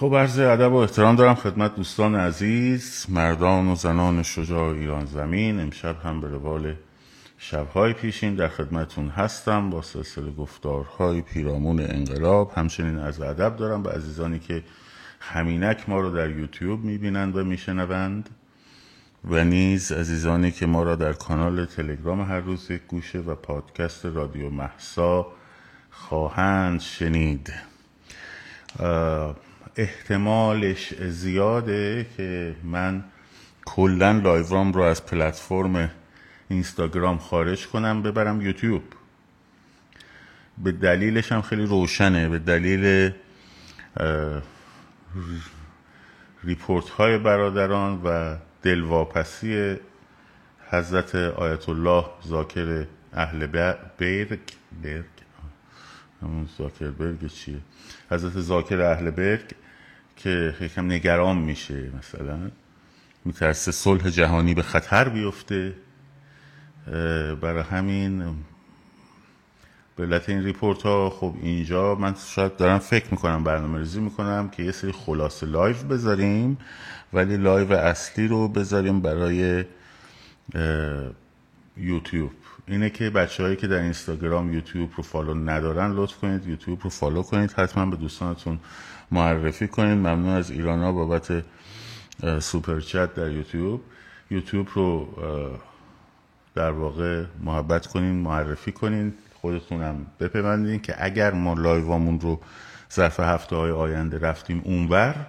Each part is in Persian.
خب عرض ادب و احترام دارم خدمت دوستان عزیز مردان و زنان شجاع ایران زمین. امشب هم به روال شبهای پیشین در خدمتون هستم با سلسله گفتارهای پیرامون انقلاب. همچنین از ادب دارم به عزیزانی که همینک ما رو در یوتیوب می‌بینند و میشنوند و نیز عزیزانی که ما را در کانال تلگرام هر روز یک گوشه و پادکست رادیو محسا خواهند شنید. احتمالش زیاده که من کلا لایورام رو از پلتفرم اینستاگرام خارج کنم ببرم یوتیوب. به دلیلش هم خیلی روشنه. به دلیل report های برادران و دلواپسی حضرت آیت الله زاکر اهل برگ برگ؟ زاکر برگ چیه؟ حضرت زاکر اهل برگ که یکم نگران میشه مثلا. میترسه صلح جهانی به خطر بیفته. برای همین به علت این report ها خب اینجا من شاید دارم فکر می‌کنم برنامه ریزی می‌کنم که یه سری خلاصه live بذاریم ولی live اصلی رو بذاریم برای یوتیوب. اینه که بچه هایی که در اینستاگرام یوتیوب رو follow ندارن لطف کنید. یوتیوب رو follow کنید حتما به دوستانتون معرفی کنید. ممنون از ایران ها بابت super chat در یوتیوب. یوتیوب رو در واقع محبت کنین معرفی کنین. خودتونم بپیوندین که اگر ما live امون رو ظرف هفته های آینده رفتیم اونور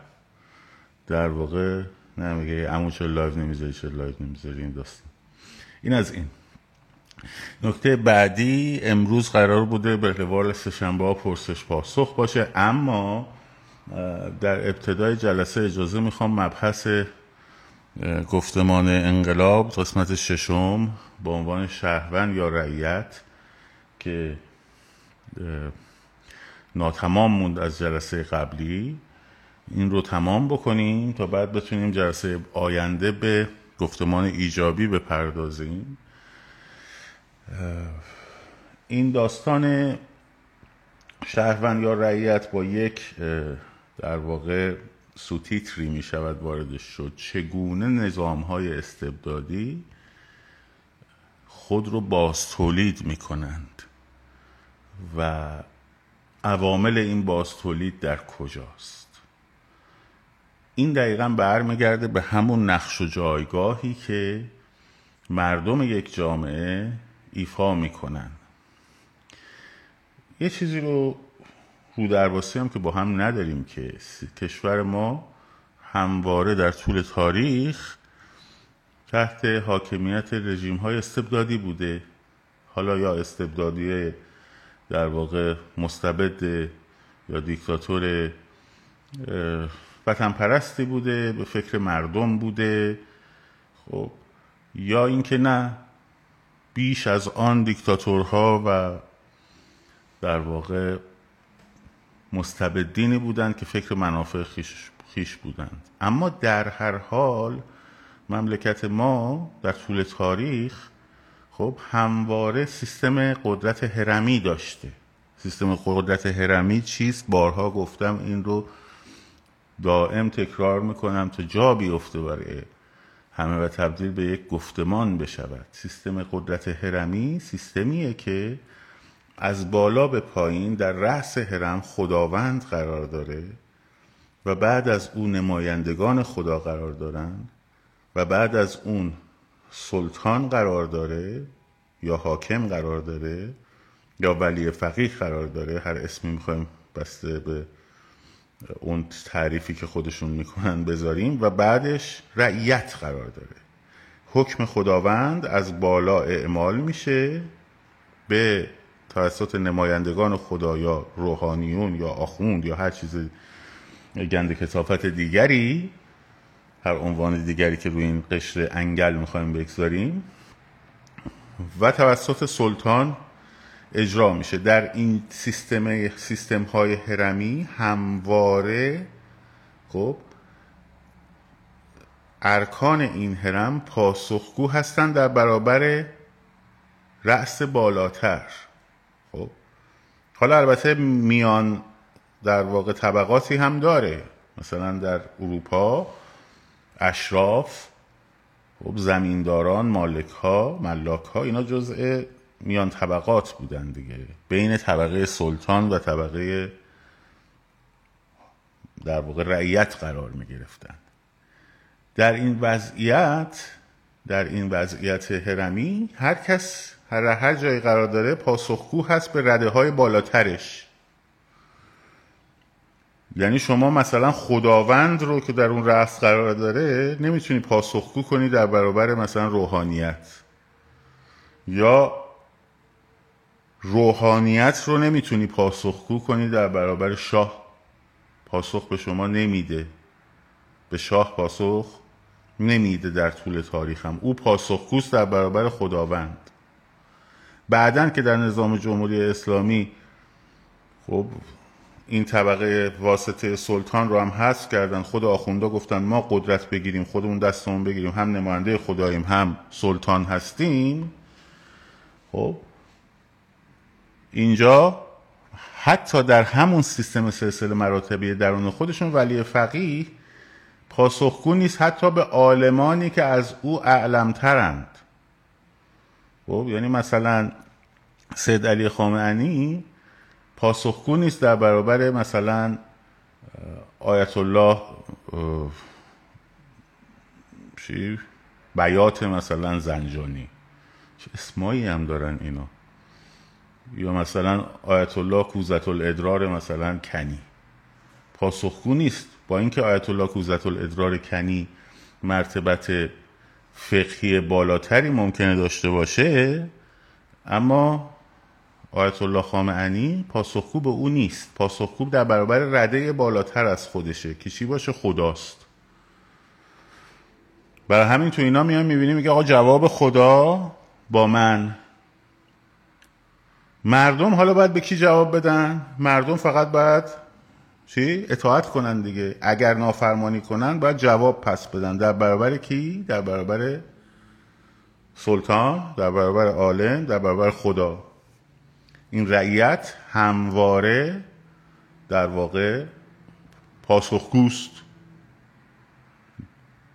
در واقع نمیگه امون چه لایو نمی‌ذاری چه لایو نمی‌ذاری این داستان. این از این. نکته بعدی امروز قرار بوده به روال سه‌شنبه ها پرسش پاسخ باشه اما در ابتدای جلسه اجازه می‌خوام مبحث گفتمان انقلاب قسمت ششم با عنوان شهروند یا رعیت که ناتمام موند از جلسه قبلی. این رو تمام بکنیم تا بعد بتونیم جلسه آینده به گفتمان ایجابی بپردازیم. این داستان شهروند یا رعیت با یک در واقع سوتیتری می شود وارد شد. چگونه نظام های استبدادی خود رو باز تولید می کنند و عوامل این باز تولید در کجاست؟ این دقیقا برمیگرده به همون نقش و جایگاهی که مردم یک جامعه ایفا می‌کنن یه چیزی رو رو درواسی هم که با هم نداریم که کشور ما همواره در طول تاریخ تحت حاکمیت رژیم های استبدادی بوده. حالا یا استبدادی در واقع مستبد یا دیکتاتور وطن پرستی بوده به فکر مردم بوده. خب یا اینکه نه بیش از آن دیکتاتورها و در واقع مستبدینی بودند که فکر منافع خیش, بودند. اما در هر حال مملکت ما در طول تاریخ خب همواره سیستم قدرت هرمی داشته. سیستم قدرت هرمی چیست؟ بارها گفتم این رو دائم تکرار می‌کنم تا جا بیفته برای همه و تبدیل به یک گفتمان بشود. سیستم قدرت هرمی سیستمیه که از بالا به پایین در رأس هرم خداوند قرار داره و بعد از اون نمایندگان خدا قرار دارن و بعد از اون سلطان قرار داره یا حاکم قرار داره یا ولی فقیه قرار داره. هر اسمی می‌خوایم بسته به اون تعریفی که خودشون می‌کنن بذاریم و بعدش رعیت قرار داره. حکم خداوند از بالا اعمال میشه به توسط نمایندگان خدا یا روحانیون یا آخوند یا هر چیز گند کسافت دیگری هر عنوان دیگری که روی این قشر انگل می‌خوایم بگذاریم و توسط سلطان اجرا میشه. در این سیستم سیستم های هرمی همواره خب ارکان این هرم پاسخگو هستند در برابر رأس بالاتر. خب. حالا البته میان در واقع طبقاتی هم داره. مثلا در اروپا اشراف خب زمینداران مالک ها ملاک ها اینا جزء میان طبقات بودن دیگه. بین طبقه سلطان و طبقه در واقع رعیت قرار می گرفتن در این وضعیت در این وضعیت هرمی هر کس هر هر جایی قرار داره پاسخگو هست به رده های بالاترش. یعنی شما مثلا خداوند رو که در اون رأس قرار داره نمی‌تونی پاسخگو کنی در برابر مثلا روحانیت. یا روحانیت رو نمی‌تونی پاسخگو کنی در برابر شاه. پاسخ به شما نمیده. به شاه پاسخ نمیده در طول تاریخم. او پاسخگوست در برابر خداوند. بعدا که در نظام جمهوری اسلامی خب این طبقه واسطه سلطان رو هم حذف کردن خود آخوندا گفتن ما قدرت بگیریم خودمون دستمون بگیریم هم نماینده خداییم هم سلطان هستیم. خب اینجا حتی در همون سیستم سلسله مراتبی درون خودشون ولی فقیه پاسخگو نیست حتی به عالمانی که از او اعلمترند خب یعنی مثلا سید علی خامنه‌ای پاسخگو نیست در برابر مثلا آیت الله چی؟ بیات مثلا زنجانی. چه اسمایی هم دارن اینا؟ یا مثلا آیت الله کوزت الادرار مثلا کنی. پاسخگو نیست. با اینکه آیت الله کوزت الادرار کنی مرتبت فقهی بالاتری ممکنه داشته باشه اما آیت الله خامنه‌ای پاسخگو به او نیست. پاسخگو در برابر رده بالاتر از خودشه که چی باشه؟ خداست. برای همین تو اینا میان می‌بینیم میگه آقا جواب خدا با من. مردم حالا باید به کی جواب بدن؟ مردم فقط باید چی؟ اطاعت کنن دیگه. اگر نافرمانی کنن باید جواب پس بدن. در برابر کی؟ در برابر سلطان در برابر عالم در برابر خدا. این رعیت همواره در واقع پاسخگوست.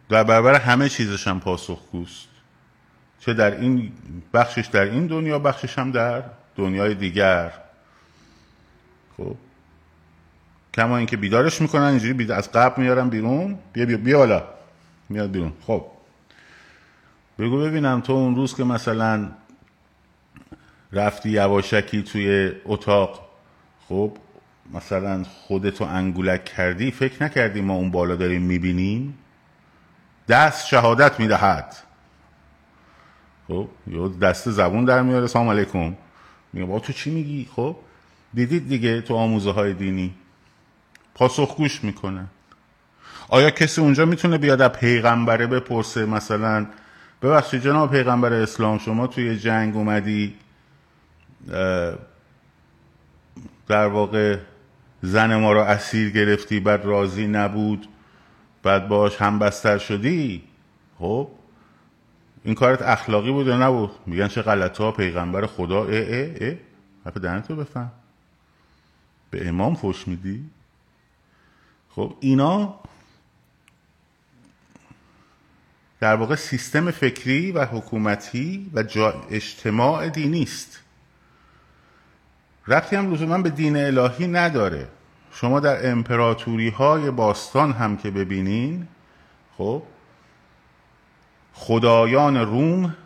در برابر همه چیزش هم پاسخگوست. چه در این بخشش در این دنیا بخشش هم در دنیای دیگر. خب. کما اینکه بیدارش می‌کنن اینجوری بید... از قبل میارن بیرون. بیا بیا بیا بالا میاد بیرون. خب. بگو ببینم تو اون روز که مثلا رفتی یواشکی توی اتاق خب مثلا خودتو انگولک کردی فکر نکردی ما اون بالا داریم می‌بینیم؟ دست شهادت می‌دهد. خب یا دست زبون در میاره سلام علیکم. میگه با تو چی میگی؟ خب دیدید دیگه تو آموزه های دینی. پاسخگوش می‌کنه. آیا کسی اونجا می‌تونه بیاد از پیغمبره بپرسه مثلا ببخشید جناب پیغمبر اسلام شما توی جنگ اومدی در واقع زن ما رو اسیر گرفتی بعد راضی نبود بعد باش هم بستر شدی؟ خب این کارت اخلاقی بود یا نبود میگن چه غلط ها پیغمبر خدا اه اه اه. حرف دهنتو بفهم. به امام فش میدی؟ خب. اینا در واقع سیستم فکری و حکومتی و اجتماع دینی است. ربطی هم لزوما به دین الهی نداره. شما در امپراتوری های باستان هم که ببینین خب خدایان روم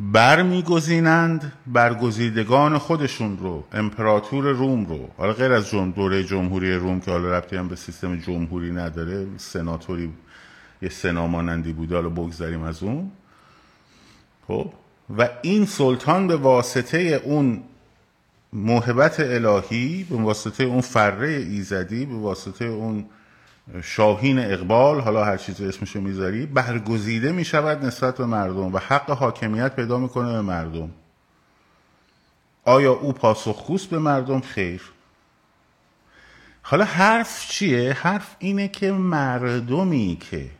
برمیگزینند برگزیدگان خودشون رو امپراتور روم رو. حالا غیر از جم دوره جمهوری روم که حالا ربطی هم به سیستم جمهوری نداره سناتوری یه سنامانندی بوده حالا بگذاریم از اون. خب؟ و این سلطان به واسطه اون موهبت الهی به واسطه اون فره ایزدی به واسطه اون شاهین اقبال حالا هر چیز اسمشو می‌ذاری برگزیده می‌شود نسبت به مردم و حق حاکمیت پیدا می‌کنه به مردم. آیا او پاسخگوست به مردم؟ خیر. حالا حرف چیه؟ حرف اینه که مردمی که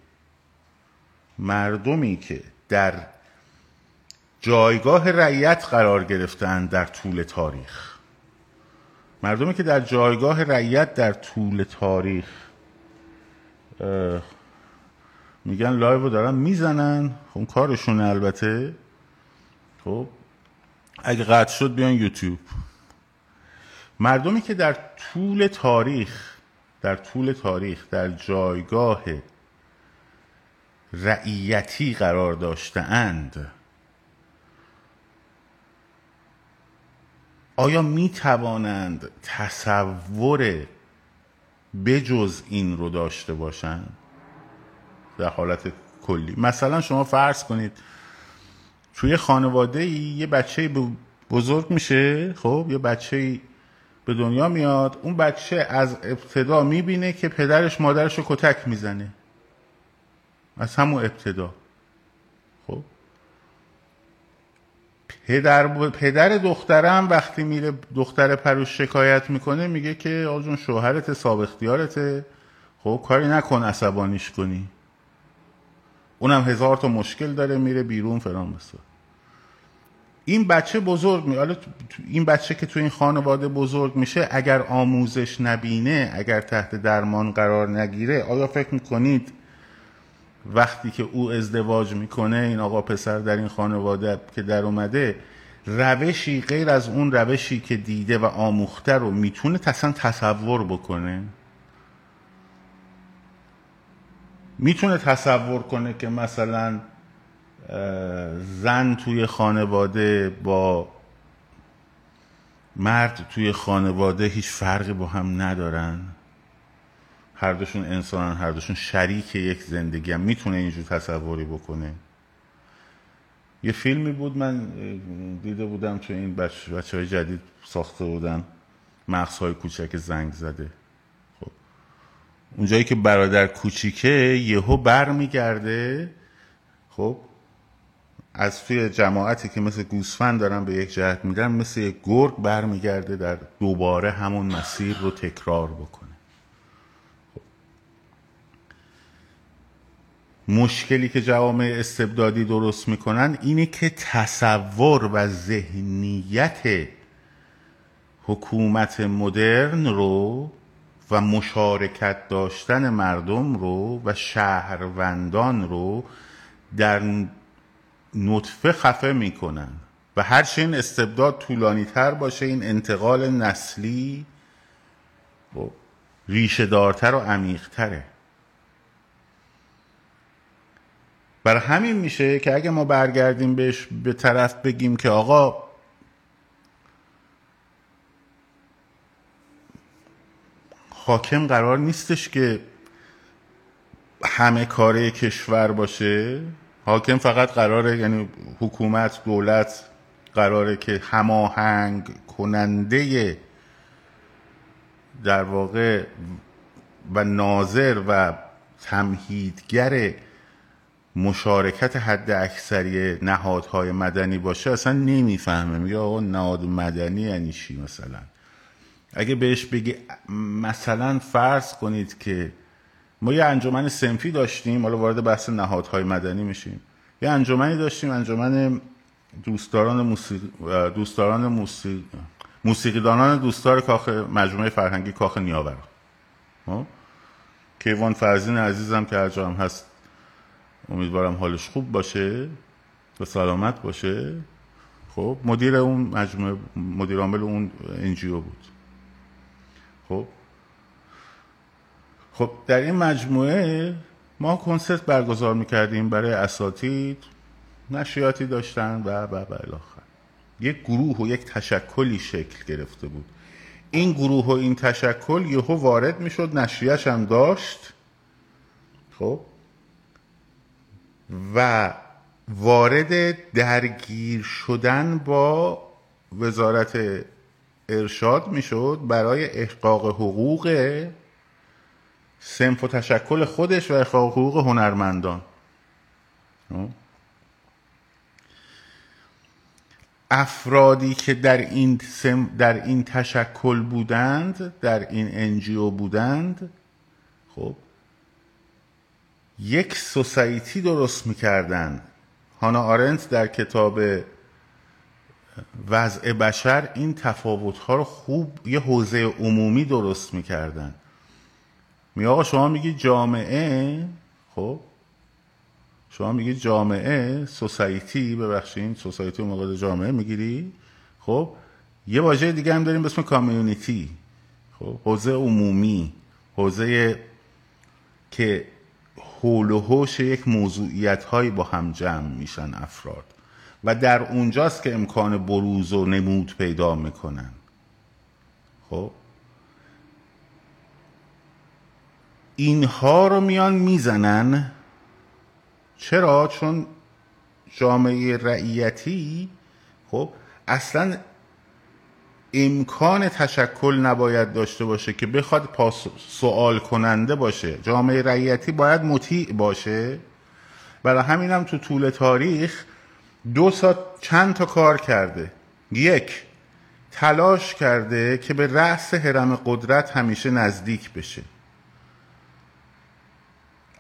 مردمی که در جایگاه رعیت قرار گرفتن در طول تاریخ. مردمی که در جایگاه رعیت در طول تاریخ میگن لایو رو دارن می‌زنن. خب کارشونه البته. خب اگه قطع شد بیان یوتیوب. مردمی که در طول تاریخ در طول تاریخ در جایگاه رعیتی قرار داشته اند آیا می توانند تصور بجز این رو داشته باشند در حالت کلی. مثلا شما فرض کنید توی خانواده ای یه بچه بزرگ میشه خب یه بچه به دنیا میاد اون بچه از ابتدا می‌بینه که پدرش مادرش رو کتک می‌زنه. از همون ابتدا. پدر, پدر دخترم وقتی میره دختر پروش شکایت می‌کنه میگه که آجون شوهرت ساب اختیارته. خب کاری نکن عصبانیش کنی. اونم هزار تا مشکل داره میره بیرون فران بسا. این بچه بزرگ می این بچه که تو این خانواده بزرگ میشه اگر آموزش نبینه اگر تحت درمان قرار نگیره آیا فکر می‌کنید وقتی که او ازدواج می‌کنه این آقا پسر در این خانواده که در اومده روشی غیر از اون روشی که دیده و آموخته رو می‌تونه تصن تصور بکنه؟ می‌تونه تصور کنه که مثلا زن توی خانواده با مرد توی خانواده هیچ فرقی با هم ندارن؟ هر دوشون انسانن هر دوشون شریک یک زندگی هم. می‌تونه اینجور تصوری بکنه. یه فیلمی بود من دیده بودم تو این بچه, بچه های جدید ساخته بودن. مغزهای کوچک زنگ زده. خب. اونجایی که برادر کوچیکه یهو بر میگرده خب. از توی جماعتی که مثل گوسفند دارن به یک جهت میدن مثل یک گرگ برمیگرده در دوباره همون مسیر رو تکرار بکنه خب. مشکلی که جوامع استبدادی درست می‌کنن اینه که تصور و ذهنیت حکومت مدرن رو و مشارکت داشتن مردم رو و شهروندان رو در نطفه خفه می‌کنن. و هرچه این استبداد طولانی تر باشه این انتقال نسلی ریشه دارتر و عمیق برای همین میشه که اگه ما برگردیم بهش به طرف بگیم که آقا حاکم قرار نیستش که همه کاره کشور باشه. حاکم فقط قراره یعنی حکومت دولت قراره که هماهنگ کننده در واقع و ناظر و تمهیدگر مشارکت حد اکثری نهادهای مدنی باشه اصلا نمی‌فهمه. میگه آقا نهاد مدنی یعنی چی مثلا؟ اگه بهش بگی مثلا فرض کنید که ما یه انجمن سنفی داشتیم حالا وارد بحث نهادهای مدنی میشیم. یه انجمنی داشتیم انجمن دوستداران موسیقی دوستداران موسیقی موسیقیدانان دوستدار کاخ مجموعه فرهنگی کاخ نیاورا. خب؟ کیوان فرزین عزیزم که هر هست امیدوارم حالش خوب باشه و سلامت باشه. خب مدیر اون مجموعه مدیر عامل اون انجیو بود. خب؟ خب در این مجموعه ما کنسرت برگزار می‌کردیم برای اساتید نشریاتی داشتن و و و یک گروه و یک تشکلی شکل گرفته بود. این گروه و این تشکل یهو وارد می‌شد نشریهش هم داشت. خب؟ و وارد درگیر شدن با وزارت ارشاد می‌شد برای احقاق حقوق سنف و تشکل خودش و اخلاق حقوق هنرمندان؟ افرادی که در این, در این تشکل بودند در این انجیو بودند خب یک سوسایتی درست می‌کردن. هانا آرنت در کتاب وضع بشر این تفاوت ها رو خوب یه حوزه عمومی درست می‌کردن. می آقا شما میگی جامعه خب؟ شما میگی جامعه سوسایتی ببخشین سوسایتی موقع جامعه می‌گیری؟ خب؟ یه واژه دیگه هم داریم به اسم کامیونیتی. خب؟ حوزه عمومی حوزه که حول و حوش یک موضوعیت هایی با هم جمع میشن افراد. و در اونجاست که امکان بروز و نمود پیدا می‌کنن. خب؟ اینها رو میان می‌زنن. چرا؟ چون جامعه رعیتی خب اصلا امکان تشکل نباید داشته باشه که بخواد پاس سوال کننده باشه. جامعه رعیتی باید مطیع باشه. برای همینم تو طول تاریخ دو سا چند تا کار کرده. یک تلاش کرده که به رأس حرم قدرت همیشه نزدیک بشه.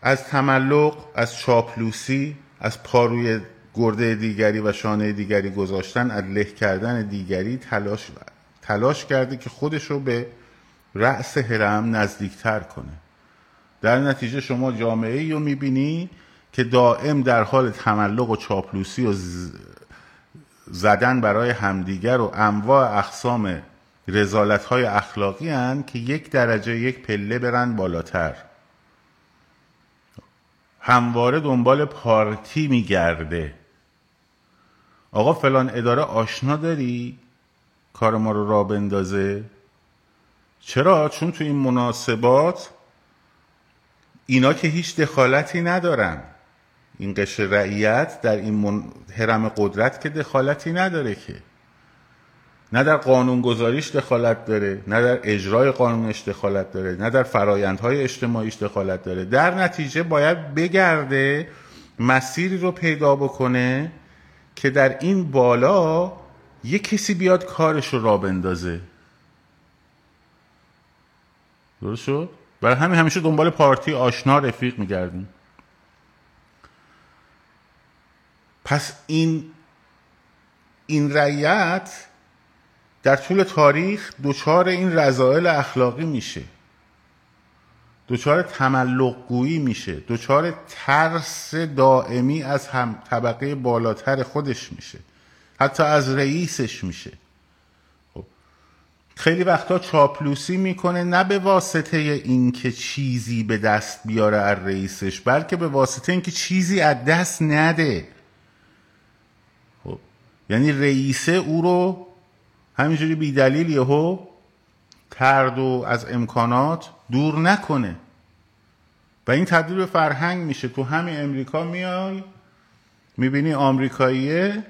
از تملق از چاپلوسی از پاروی گرده دیگری و شانه دیگری گذاشتن از له کردن دیگری تلاش تلاش کرده که خودش رو به رأس حرم نزدیکتر کنه. در نتیجه شما جامعه ای رو می‌بینی که دائم در حال تملق و چاپلوسی و زدن برای همدیگر و انواع اقسام رزالت های اخلاقی هن که یک درجه یک پله برن بالاتر. همواره دنبال پارتی میگرده. آقا فلان اداره آشنا داری؟ کار ما رو را بندازه؟ چرا؟ چون تو این مناسبات اینا که هیچ دخالتی ندارن. این قشر رعیت در این من... حرم قدرت که دخالتی نداره که. نه در قانون گذاریش دخالت داره نه در اجرای قانونش دخالت داره نه در فرایندهای اجتماعیش دخالت داره. در نتیجه باید بگرده مسیری رو پیدا بکنه که در این بالا یه کسی بیاد کارش رو را بندازه. درست شد؟ برای همین همیشه دنبال پارتی آشنا رفیق میگردیم. پس این این رعیت در طول تاریخ دچار این رضایل اخلاقی میشه. دچار تملق گویی میشه. دچار ترس دائمی از هم طبقه بالاتر خودش میشه. حتی از رئیسش میشه خب. خیلی وقتا چاپلوسی می‌کنه نه به واسطه اینکه چیزی به دست بیاره از رئیسش بلکه به واسطه اینکه چیزی از دست نده خب. یعنی رئیسه او رو همینجوری بیدلیل یهو ترد و از امکانات دور نکنه و این تبدیل به فرهنگ میشه تو همین امریکا میای می‌بینی آمریکاییه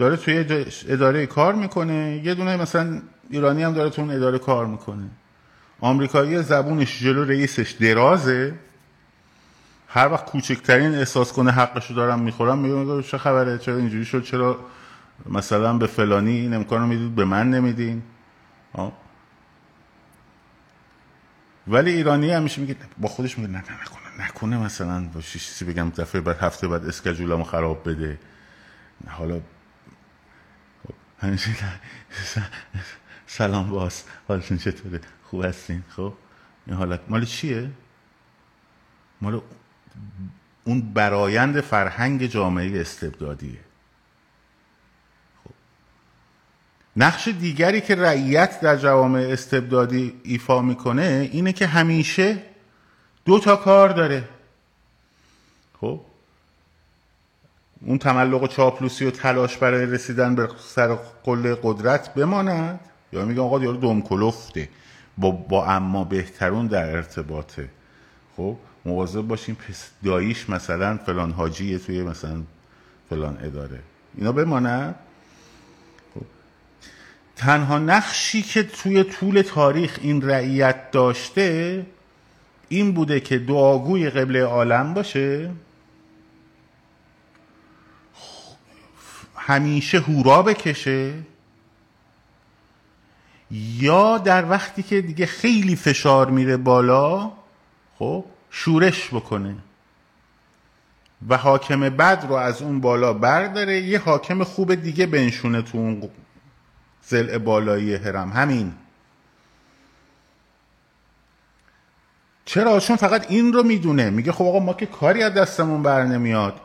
داره توی اداره کار می‌کنه. یه دونه مثلا ایرانی هم داره تو اون اداره کار می‌کنه. آمریکایی زبونش جلو رئیسش درازه. هر وقت کوچکترین احساس کنه حقشو دارم می‌خورم میگه چه خبره؟ چرا اینجوری شد؟ چرا مثلا به فلانی این امکانو می‌دید به من نمیدین؟ ولی ایرانی همیشه میگه با خودش میگه نه نکنه نکنه مثلا. با چیزی بگم دفعه بعد هفته بعد اسکجولمو خراب بده. حالا همیشه سلام باز. حالتون چطوره؟ خوب هستین؟ خب؟ این حالت مال چیه؟ مال اون برایند فرهنگ جامعه استبدادیه. خب. نقش دیگری که رعیت در جوامع استبدادی ایفا می‌کنه اینه که همیشه دو تا کار داره خب اون تملق و چاپلوسی و تلاش برای رسیدن به سر قله قدرت بماند؟ یا میگن آقا یارو دم کلفته. با, با اما بهترون در ارتباطه. خب مواظب باشیم پس داییش مثلا فلان حاجیه توی مثلا فلان اداره. اینا بماند خب. تنها نقشی که توی طول تاریخ این رعیت داشته این بوده که دعاگوی قبله عالم باشه. همیشه هورا بکشه؟ یا در وقتی که دیگه خیلی فشار میره بالا خب شورش بکنه و حاکم بد رو از اون بالا برداره یه حاکم خوب دیگه بنشونه تو اون زل بالایی هرم همین. چرا؟ چون فقط این رو می‌دونه. میگه خب آقا ما که کاری از دستمون بر نمیاد.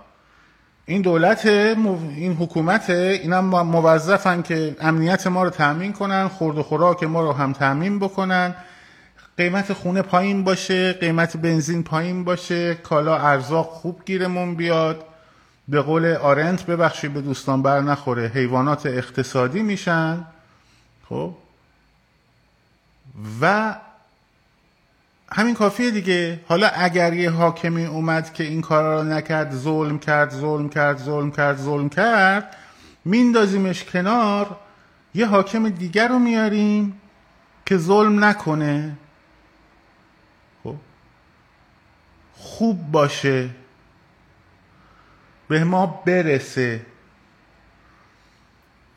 این دولت این حکومت اینم موظفن که امنیت ما رو تامین کنن خورد و خوراک ما رو هم تامین بکنن. قیمت خونه پایین باشه قیمت بنزین پایین باشه کالا ارزاق خوب گیرمون بیاد. به قول آرنت ببخشید به دوستان بر نخوره حیوانات اقتصادی میشن. خب؟ و همین کافیه دیگه. حالا اگر یه حاکمی اومد که این کارا رو نکرد ظلم کرد ظلم کرد ظلم کرد ظلم کرد میندازیمش کنار یه حاکم دیگر رو میاریم که ظلم نکنه. خب؟ خوب باشه. به ما برسه.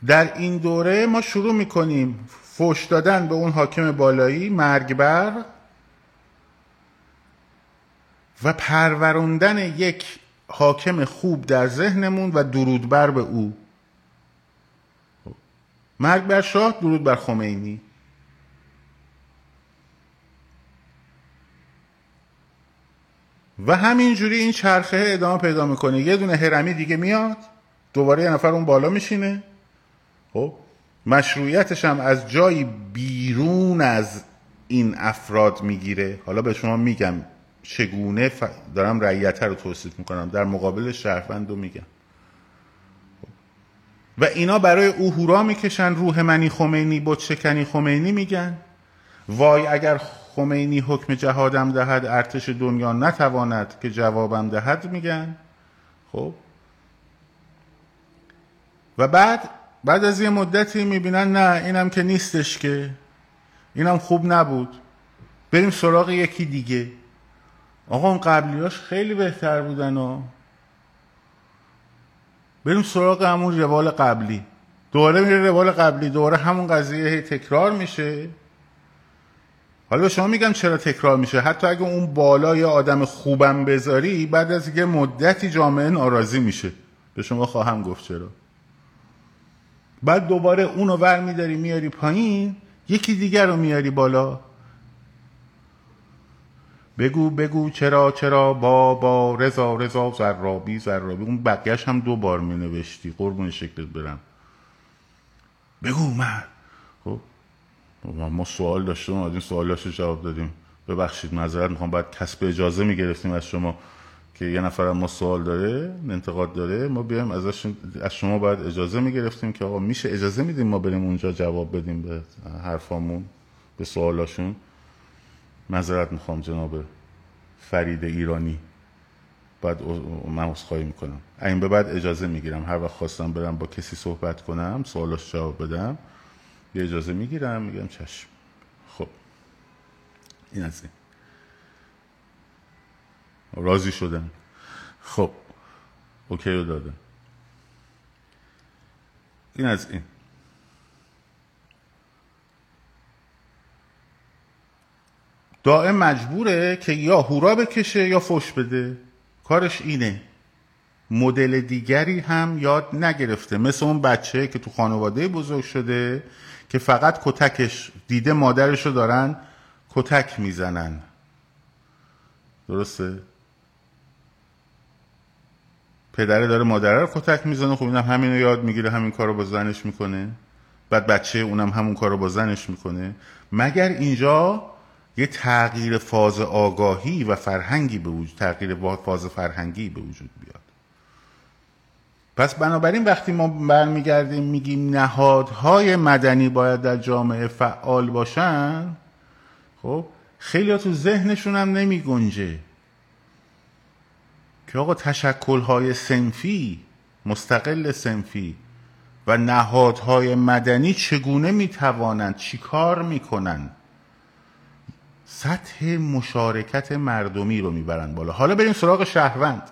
در این دوره ما شروع می‌کنیم. فوش دادن به اون حاکم بالایی مرگبر. و پروروندن یک حاکم خوب در ذهنمون و درود بر به او. مرگ بر شاه درود بر خمینی. و همینجوری این چرخه ادامه پیدا می‌کنه. یه دونه هرمی دیگه میاد دوباره یه نفر اون بالا میشینه. خب مشروعیتش هم از جایی بیرون از این افراد می‌گیره. حالا به شما میگم چگونه دارم رعیته رو توصیف می‌کنم. در مقابل شهروند رو میگم. و اینا برای او هورا می‌کشن روح منی خمینی بود شکنی خمینی میگن. وای اگر خمینی حکم جهادم دهد ارتش دنیا نتواند که جوابم دهد میگن. خب؟ و بعد بعد از یه مدتی می‌بینن نه اینم که نیستش که. اینم خوب نبود. بریم سراغ یکی دیگه. آقا اون قبلیاش خیلی بهتر بودن و بریم سراغ همون روال قبلی. دوباره میره روال قبلی. دوباره همون قضیه تکرار میشه. حالا شما میگم چرا تکرار میشه. حتی اگه اون بالا یا آدم خوبم بذاری بعد از یه مدتی جامعه ناراضی میشه. به شما خواهم گفت چرا. بعد دوباره اونو ور میداری میاری پایین یکی دیگر رو میاری بالا. بگو بگو چرا چرا؟ با با رضا رضا زرابی زرابی. اون بقیهش هم دو بار می نوشتی قربون شکلت برم. بگو من. خب؟ ما سوال داشتیم از این سوالاشو جواب دادیم. ببخشید معذرت می‌خوام. باید کسب اجازه می‌گرفتیم از شما که یه نفر ما سوال داره انتقاد داره ما بیایم ازش از شما باید اجازه می‌گرفتیم که آقا میشه اجازه میدیم ما بریم اونجا جواب بدیم به حرفامون به سوالاشون. معذرت می‌خوام جناب فرید ایرانی. بعد من خواهی می‌کنم. این به بعد اجازه می‌گیرم هر وقت خواستم برم با کسی صحبت کنم سوالاش جواب بدم یه اجازه می‌گیرم میگم چشم. خب. این از این. راضی شدن خب. اوکی رو دادم. این از این. دائم مجبوره که یا هورا بکشه یا فش بده. کارش اینه. مدل دیگری هم یاد نگرفته. مثل اون بچه که تو خانواده بزرگ شده که فقط کتکش دیده مادرش رو دارن کتک می‌زنن. درسته؟ پدره داره مادره رو کتک می‌زنه. خب اینم همین رو یاد می‌گیره همین کار رو با زنش می‌کنه. بعد بچه اونم همون کار رو با زنش می‌کنه. مگر اینجا یه تغییر فاز آگاهی و فرهنگی به وجود تغییر فاز فرهنگی به وجود بیاد. پس بنابراین وقتی ما برمیگردیم میگیم نهادهای مدنی باید در جامعه فعال باشن خب خیلی تو ذهنشون هم نمی گنجه که آقا تشکلهای سنفی مستقل سنفی و نهادهای مدنی چگونه می‌توانند چیکار می‌کنند سطح مشارکت مردمی رو می‌برن بالا. حالا بریم سراغ شهروند.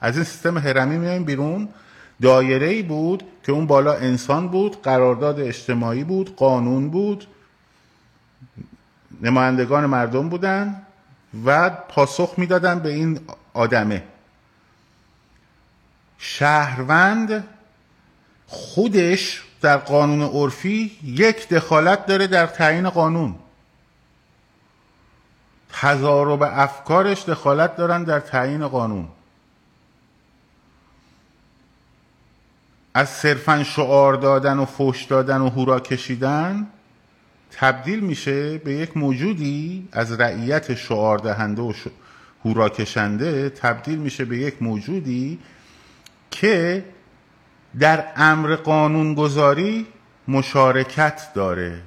از این سیستم هرمی میایم بیرون. دایره ای بود که اون بالا انسان بود قرارداد اجتماعی بود قانون بود. نمایندگان مردم بودن و پاسخ می‌دادن به این آدمه. شهروند خودش در قانون عرفی یک دخالت داره در تعیین قانون. به افکارش دخالت دارن در تعیین قانون. از صرفا شعار دادن و فوش دادن و هورا کشیدن تبدیل میشه به یک موجودی از رعیت شعار دهنده و هورا کشنده تبدیل میشه به یک موجودی که در امر قانونگذاری مشارکت داره.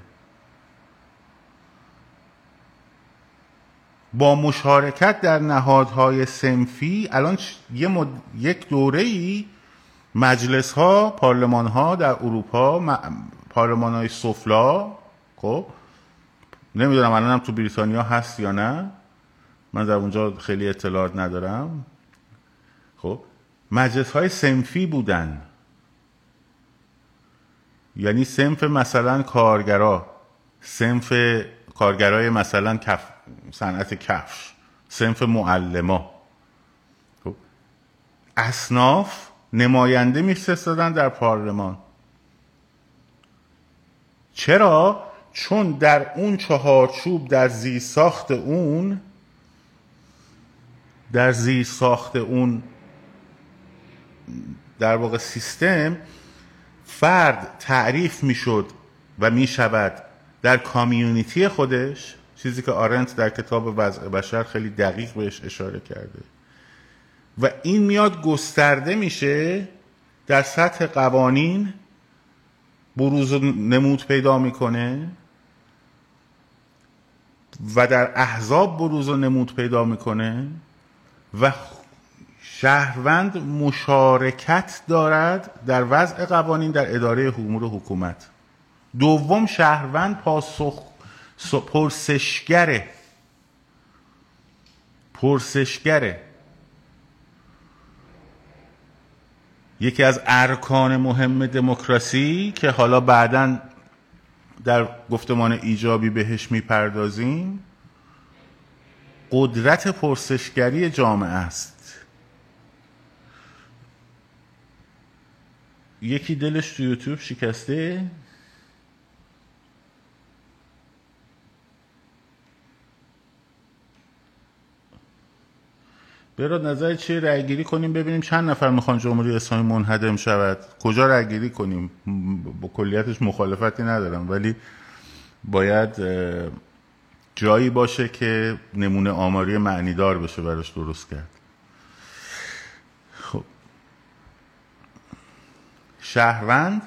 با مشارکت در نهادهای سنفی الان یه مد... یک دوره ای مجلس ها پارلمان ها در اروپا م... پارلمان های سفلا خب نمی‌دونم الان هم تو بریتانیا هست یا نه. من در اونجا خیلی اطلاعات ندارم. خب مجلس های سنفی بودن. یعنی سنف مثلا کارگرا سنف کارگرای مثلا کف صنعت کفش سنف معلما. خب اصناف نماینده میفرستادن در پارلمان. چرا؟ چون در اون چهارچوب در زی ساخت اون در زی ساخت اون در واقع سیستم فرد تعریف می‌شد و می‌شود در کامیونیتی خودش. چیزی که آرنت در کتاب وضع بشر خیلی دقیق بهش اشاره کرده. و این میاد گسترده میشه در سطح قوانین بروز و نمود پیدا می‌کنه و در احزاب بروز و نمود پیدا می‌کنه و شهروند مشارکت دارد در وضع قوانین در اداره امور حکومت. دوم شهروند پاسخ پرسشگره. پرسشگره. یکی از ارکان مهم دموکراسی که حالا بعدا در گفتمان ایجابی بهش می‌پردازیم قدرت پرسشگری جامعه است. یکی دلش تو یوتیوب شکسته. براد نظر چیه؟ رأیگیری کنیم ببینیم چند نفر می‌خوان جمهوری اسلامی منهدم شود. کجا رأیگیری کنیم؟ با کلیتش مخالفتی ندارم ولی باید جایی باشه که نمونه آماری معنیدار بشه براش درست کرد. خب. شهروند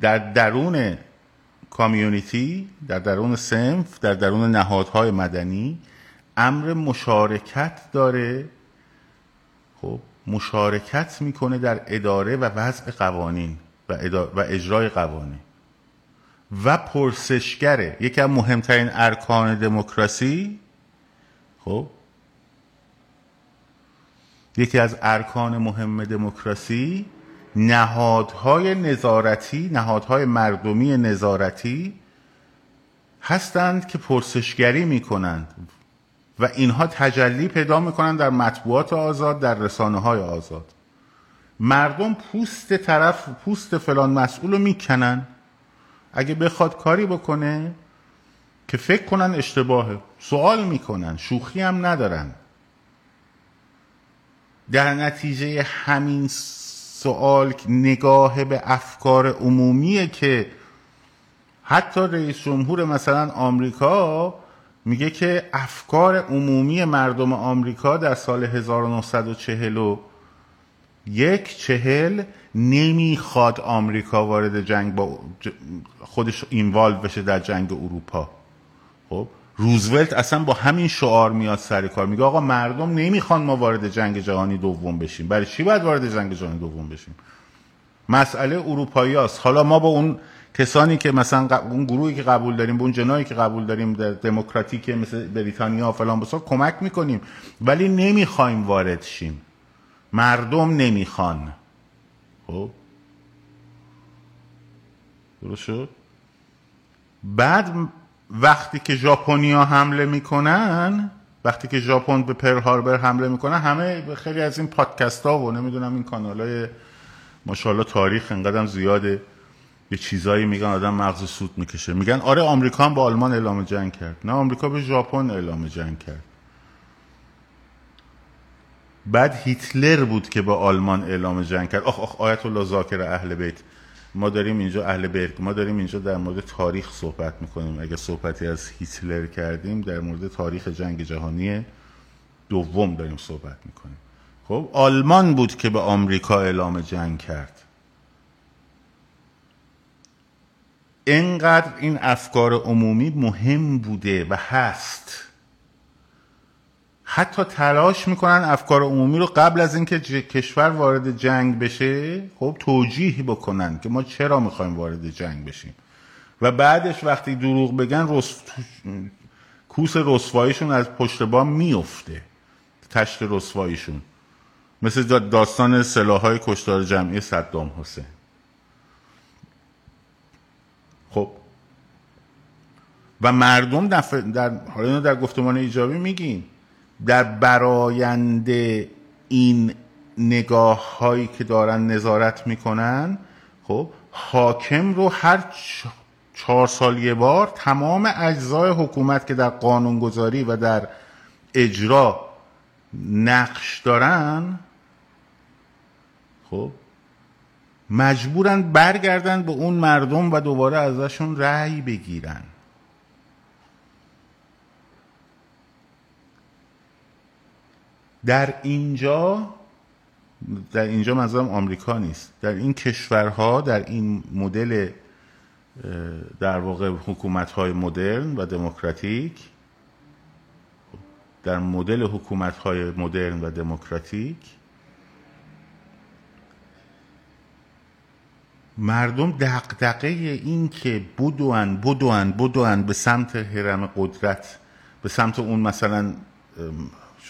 در درون کامیونیتی در درون سنف در درون نهادهای مدنی امر مشارکت داره. خب مشارکت می‌کنه در اداره و وضع قوانین و, و اجرای قوانین. و پرسشگره. یکی از مهمترین ارکان دموکراسی. خب یکی از ارکان مهم دموکراسی نهادهای نظارتی نهادهای مردمی نظارتی هستند که پرسشگری می‌کنند. و اینها تجلی پیدا می‌کنن در مطبوعات آزاد در رسانه های آزاد. مردم پوست طرف پوست فلان مسئول رو می‌کنن. اگه بخواد کاری بکنه که فکر کنن اشتباهه سوال می‌کنن شوخی هم ندارن. در نتیجه همین سوال نگاه به افکار عمومیه که حتی رئیس جمهور مثلا آمریکا میگه که افکار عمومی مردم آمریکا در سال 1940 یک چهل نمی‌خواد آمریکا وارد جنگ با خودش اینوالو بشه در جنگ اروپا. خب؟ روزولت اصلا با همین شعار میاد سر کار. میگه آقا مردم نمی‌خوان ما وارد جنگ جهانی دوم بشیم. برای چی باید وارد جنگ جهانی دوم بشیم؟ مسئله اروپایی هست. حالا ما با اون کسانی که مثلا اون گروهی که قبول داریم اون جنایی که قبول داریم در دموکراتیک مثل بریتانیا و فلان بسا کمک می‌کنیم. ولی نمی‌خوایم وارد شیم. مردم نمی‌خوان. خب؟ درست شد؟ بعد وقتی که ژاپنیا حمله می‌کنن وقتی که ژاپن به پر هاربر حمله می‌کنن همه خیلی از این پادکست ها و نمی‌دونم این کانال های ماشاءالله تاریخ انقدر زیاده. یه چیزایی میگن آدم مغز سود می‌کشه. میگن آره آمریکا هم با آلمان اعلام جنگ کرد. نه آمریکا به ژاپن اعلام جنگ کرد. بعد هیتلر بود که با آلمان اعلام جنگ کرد. آخ آخ آیت الله زاکر اهل بیت. ما داریم اینجا اهل بیت ما داریم اینجا در مورد تاریخ صحبت می‌کنیم. اگه صحبتی از هیتلر کردیم در مورد تاریخ جنگ جهانی دوم داریم صحبت می‌کنیم. خب آلمان بود که به آمریکا اعلام جنگ کرد. انقدر این افکار عمومی مهم بوده و هست. حتی تلاش می‌کنن افکار عمومی رو قبل از اینکه کشور وارد جنگ بشه خب توجیه بکنن که ما چرا می‌خوایم وارد جنگ بشیم. و بعدش وقتی دروغ بگن رس... کوس رسواییشون از پشت بام میفته تشت رسواییشون. مثل داستان سلاحهای کشتار جمعی صدام حسین خب و مردم در, حالا در گفتمان ایجابی میگیم در برایند این نگاه هایی که دارن نظارت می‌کنن خب حاکم رو هر چهار سال یه بار تمام اجزای حکومت که در قانونگذاری و در اجرا نقش دارن خب مجبورن برگردن به اون مردم و دوباره ازشون رأی بگیرن. در اینجا در اینجا منظورم آمریکا نیست. در این کشورها در این مدل در واقع حکومت های مدرن و دموکراتیک در مدل حکومت های مدرن و دموکراتیک مردم دقدقه این که بدوان بدوان بدوان به سمت حرم قدرت به سمت اون مثلا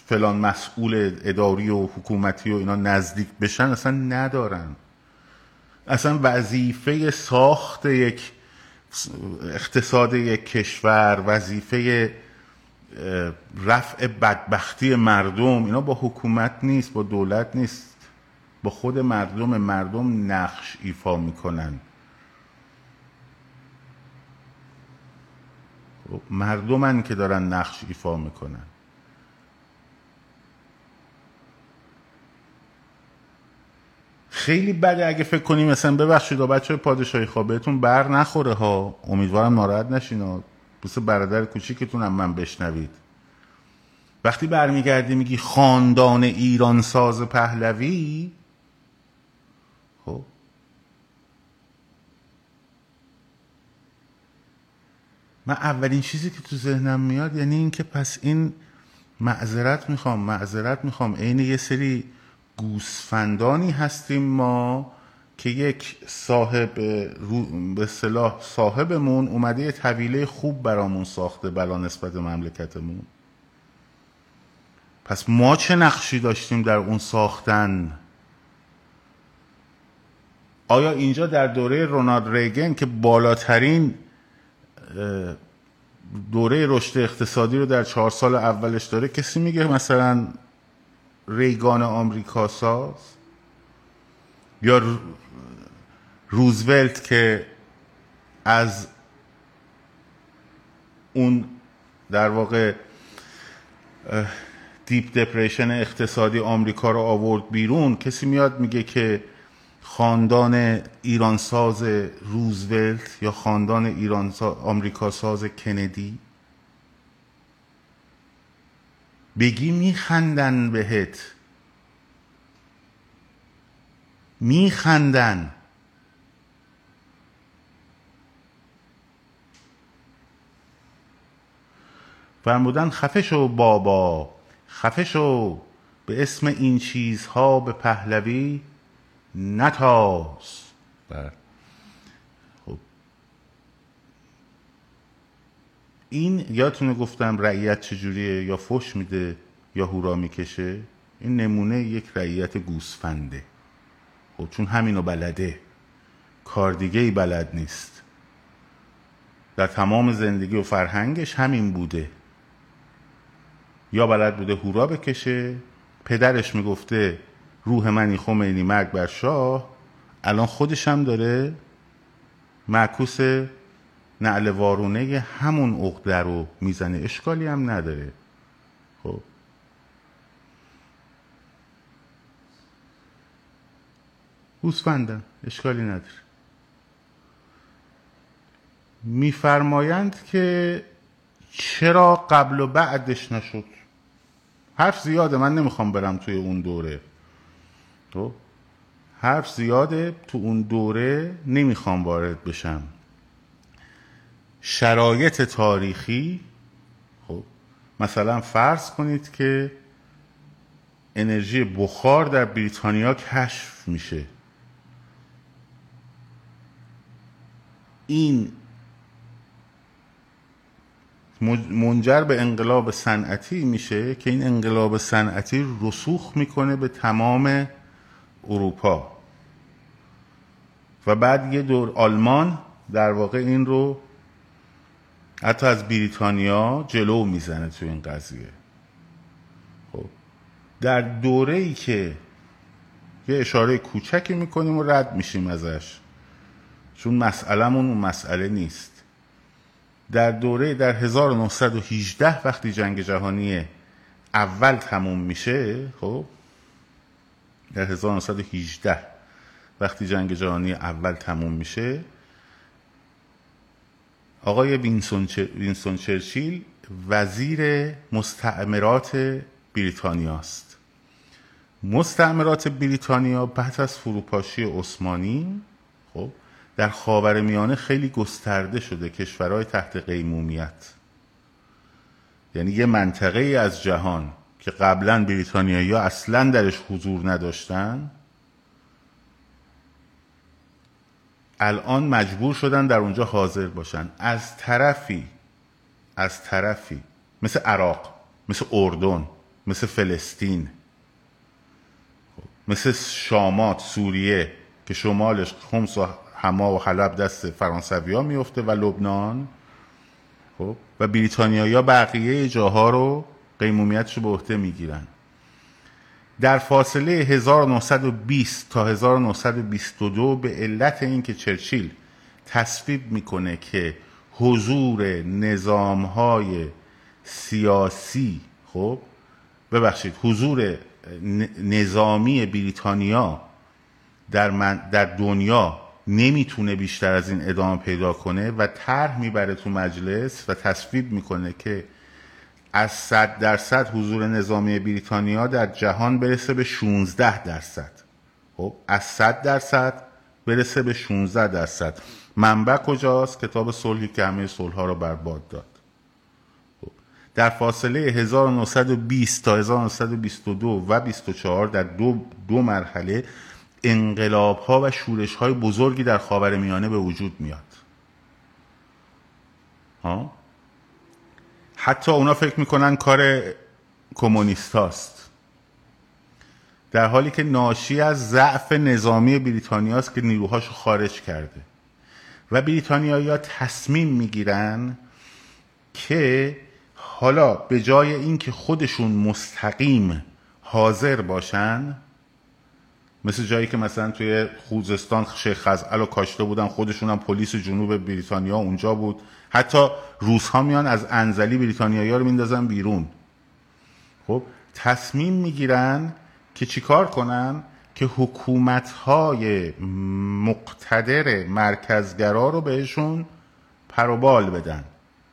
فلان مسئول اداری و حکومتی و اینا نزدیک بشن اصلا ندارن. اصلا وظیفه ساخت یک اقتصاد یک کشور وظیفه رفع بدبختی مردم اینا با حکومت نیست با دولت نیست. با خود مردم مردم نقش ایفا می‌کنن. خب، مردمن که دارن نقش ایفا می‌کنن. خیلی بده اگه فکر کنیم مثلا ببخشید بچه پادشاهی خواه بهتون بر نخوره ها. امیدوارم ناراحت نشین ها بس برادر کوچیکتون هم من بشنوید. وقتی برمیگردی میگی خاندان ایران ساز پهلوی؟ خب. من اولین چیزی که تو ذهنم میاد یعنی اینکه پس این معذرت می‌خوام معذرت می‌خوام. عین یه سری گوسفندانی هستیم ما که یک صاحب به صلاح صاحبمون اومده یه طویله خوب برامون ساخته بلا نسبت مملکتمون. پس ما چه نقشی داشتیم در اون ساختن؟ آیا اینجا در دوره رونالد ریگن که بالاترین دوره رشد اقتصادی رو در چهار سال اولش داره کسی میگه مثلا ریگان آمریکا ساز یا روزولت که از اون در واقع دیپ دپریشن اقتصادی آمریکا رو آورد بیرون کسی میاد میگه که خاندان ایرانساز روزولت یا خاندان ایران آمریکا ساز کندی بگی میخندن بهت. میخندن. فرمودن خفه شو بابا خفه شو. به اسم این چیزها به پهلوی نتاز. بله. این یادتونه گفتم رعیت چجوریه یا فش میده یا هورا می‌کشه؟ این نمونه یک رعیت گوسفنده. خب چون همینو بلده. کار دیگه ای بلد نیست. در تمام زندگی و فرهنگش همین بوده. یا بلد بوده هورا بکشه؟ پدرش می‌گفته روح منی خمینی مرگ بر شاه الان خودش هم داره. معکوس نعل وارونه همون عقده رو می‌زنه اشکالی هم نداره. خب. گوسفندن اشکالی نداره. میفرمایند که چرا قبل و بعدش نشد؟ حرف زیاده من نمی‌خوام برم توی اون دوره. تو حرف زیاده تو اون دوره نمی‌خوام وارد بشم. شرایط تاریخی خب مثلا فرض کنید که انرژی بخار در بریتانیا کشف میشه. این منجر به انقلاب صنعتی میشه که این انقلاب صنعتی رسوخ می‌کنه به تمام اروپا. و بعد یه دور آلمان در واقع این رو حتی از بریتانیا جلو می‌زنه تو این قضیه. خب در دوره ای که یه اشاره کوچکی می‌کنیم و رد میشیم ازش. چون مسئلهمون اون مسئله نیست. در دوره در 1918 وقتی جنگ جهانی اول تموم میشه خب در 1918 وقتی جنگ جهانی اول تموم میشه آقای وینسون, چرچیل وزیر مستعمرات بریتانیاست مستعمرات بریتانیا بعد از فروپاشی عثمانی خب در خاور میانه خیلی گسترده شده کشورهای تحت قیمومیت. یعنی یه منطقه ای از جهان که قبلا بریتانیایی اصلا درش حضور نداشتن الان مجبور شدن در اونجا حاضر باشن. از طرفی از طرفی مثل عراق مثل اردن مثل فلسطین مثل شامات سوریه که شمالش خمس و حما و حلب دست فرانسوی ها میفته و لبنان. خب؟ و بریتانیایی بقیه جاها رو قیمومیتش رو به عهده می‌گیرن. در فاصله 1920 تا 1922 به علت اینکه چرچیل تصویب می‌کنه که حضور نظام های سیاسی خب ببخشید حضور نظامی بریتانیا در, من در دنیا نمی‌تونه بیشتر از این ادامه پیدا کنه و طرح می‌بره تو مجلس و تصویب می‌کنه که از 100 درصد حضور نظامی بریتانیا در جهان برسه به 16 درصد. خب از 100 درصد برسه به 16 درصد. منبع کجاست؟ کتاب صلحی که همه صلح ها رو برباد داد. خب. در فاصله 1920 تا 1922 و 24 در دو, دو مرحله انقلاب ها و شورش های بزرگی در خاور میانه به وجود میاد. ها؟ حتی اونا فکر می‌کنن کار کمونیست هاست در حالی که ناشی از ضعف نظامی بریتانیاست که نیروهاش خارج کرده. و بریتانیایی تصمیم می‌گیرن که حالا به جای اینکه خودشون مستقیم حاضر باشن مثل جایی که مثلا توی خوزستان شیخ خزعل رو کاشته بودن خودشون هم پلیس جنوب بریتانیا اونجا بود. حتی روس ها میان از انزلی بریتانیایی رو میندازن بیرون. خب تصمیم می‌گیرن که چیکار کنن؟ که حکومت های مقتدر مرکزگرا رو بهشون پروبال بدن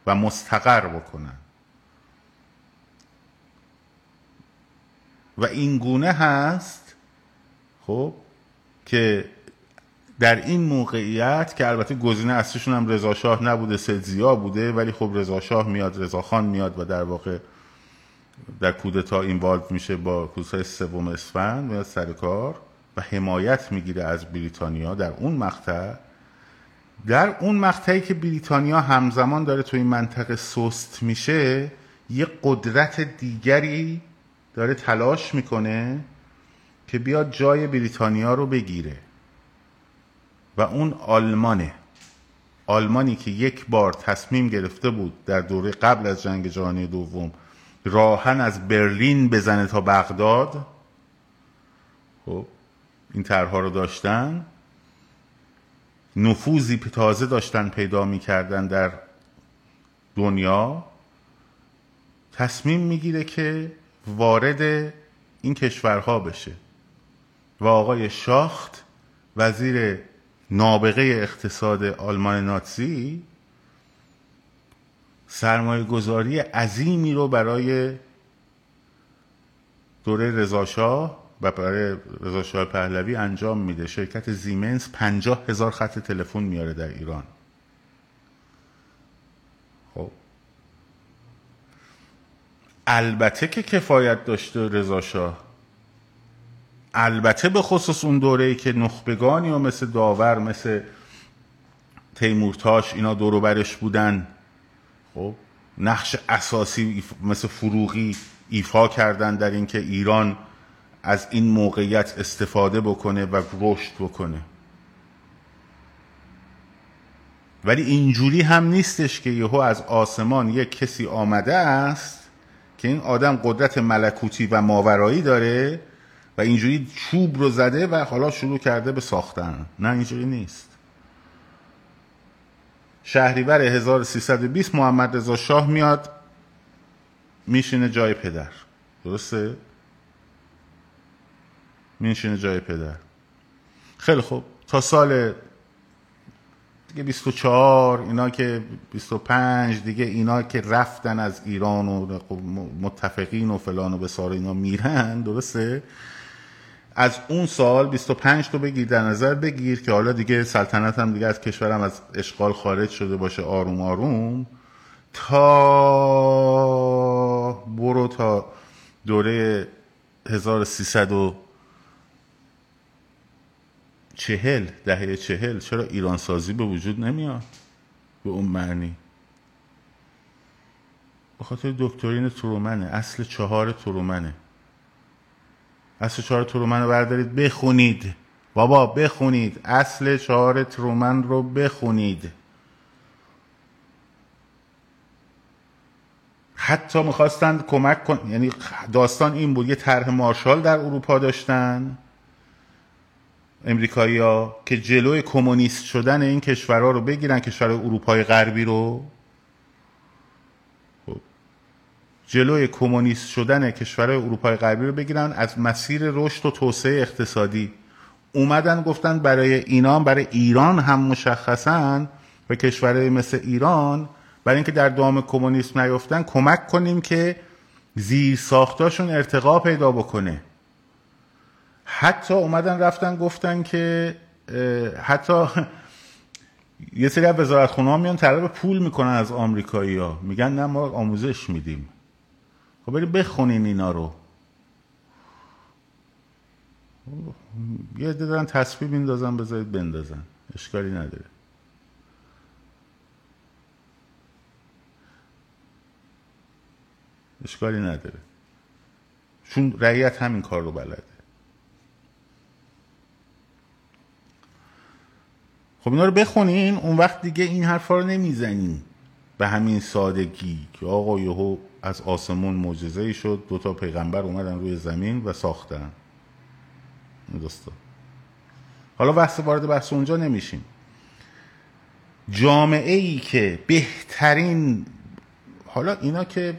و مستقر بکنن. و این گونه هست خب که در این موقعیت که البته گزینه اصلیشون هم رضا شاه نبوده سلزیا بوده ولی خب رضا شاه میاد رضا خان میاد و در واقع در کودتا اینوالو میشه با کودتای سوم اسفند میاد سر کار و حمایت می‌گیره از بریتانیا در اون مقطع. در اون مقطعی که بریتانیا همزمان داره تو این منطقه سست میشه یه قدرت دیگری داره تلاش می‌کنه که بیاد جای بریتانیا رو بگیره. و اون آلمانه. آلمانی که یک بار تصمیم گرفته بود در دوره قبل از جنگ جهانی دوم راهن از برلین بزنه تا بغداد خب این طرحها رو داشتن. نفوذی تازه داشتن پیدا می‌کردن در دنیا. تصمیم می‌گیره که وارد این کشورها بشه. و آقای شاخت وزیر نابغه اقتصاد آلمان ناتزی سرمایه گذاری عظیمی رو برای دوره رضاشاه و برای رضاشاه پهلوی انجام میده. شرکت زیمنس پنجاه هزار خط تلفن میاره در ایران. خب. البته که کفایت داشته رضاشاه البته به خصوص اون دوره ای که نخبگانی و مثل داور مثل تیمورتاش اینا دورو برش بودن خب نقش اساسی مثل فروغی ایفا کردن در اینکه ایران از این موقعیت استفاده بکنه و رشد بکنه. ولی اینجوری هم نیستش که یهو از آسمان یک کسی آمده است که این آدم قدرت ملکوتی و ماورایی داره و اینجوری چوب رو زده و حالا شروع کرده به ساختن. نه اینجوری نیست. شهریور 1320 محمد رضا شاه میاد میشینه جای پدر. درسته؟ میشینه جای پدر. خیلی خوب. تا سال دیگه 24 اینا که 25 دیگه اینا که رفتن از ایران و متفقین و فلان و بسار اینا میرن درسته؟ از اون سال 25 تو بگیر در نظر بگیر که حالا دیگه سلطنت هم دیگه از کشورم از اشغال خارج شده باشه آروم آروم تا برو تا دوره 1300 و چهل دهه چهل چرا ایران سازی به وجود نمیاد؟ به اون معنی. به خاطر دکترین ترومنه اصل چهار ترومنه. اصل چهار ترومن رو بردارید بخونید. بابا بخونید. اصل چهار ترومن رو بخونید. حتی می‌خواستند کمک کن یعنی داستان این بود یه طرح مارشال در اروپا داشتن امریکایی که جلوی کمونیست شدن این کشورها رو بگیرن کشور اروپای غربی رو خب. جلوی کمونیست شدن کشورهای اروپای غربی رو بگیرن از مسیر رشد و توسعه اقتصادی. اومدن گفتن برای اینا برای ایران هم مشخصا به کشورهای مثل ایران برای اینکه در دام کمونیسم نیفتن کمک کنیم که زیر ساختاشون ارتقا پیدا بکنه. حتی اومدن رفتن گفتن که حتی یه سری از وزارت خونه میان طلب پول می‌کنن از آمریکایی ها میگن نه ما آموزش میدیم. خب بریم بخونین اینا رو. یه دارن تصویب میندازن بذارید بندازن. اشکالی نداره. اشکالی نداره. چون رعیت همین کار رو بلده. خب اینا رو بخونین اون وقت دیگه این حرفا رو نمی‌زنین به همین سادگی که آقا یهو از آسمون معجزه ای شد. دو تا پیغمبر اومدن روی زمین و ساختن. دوستا حالا بحث وارد بحث اونجا نمیشیم. جامعه ای که بهترین حالا اینا که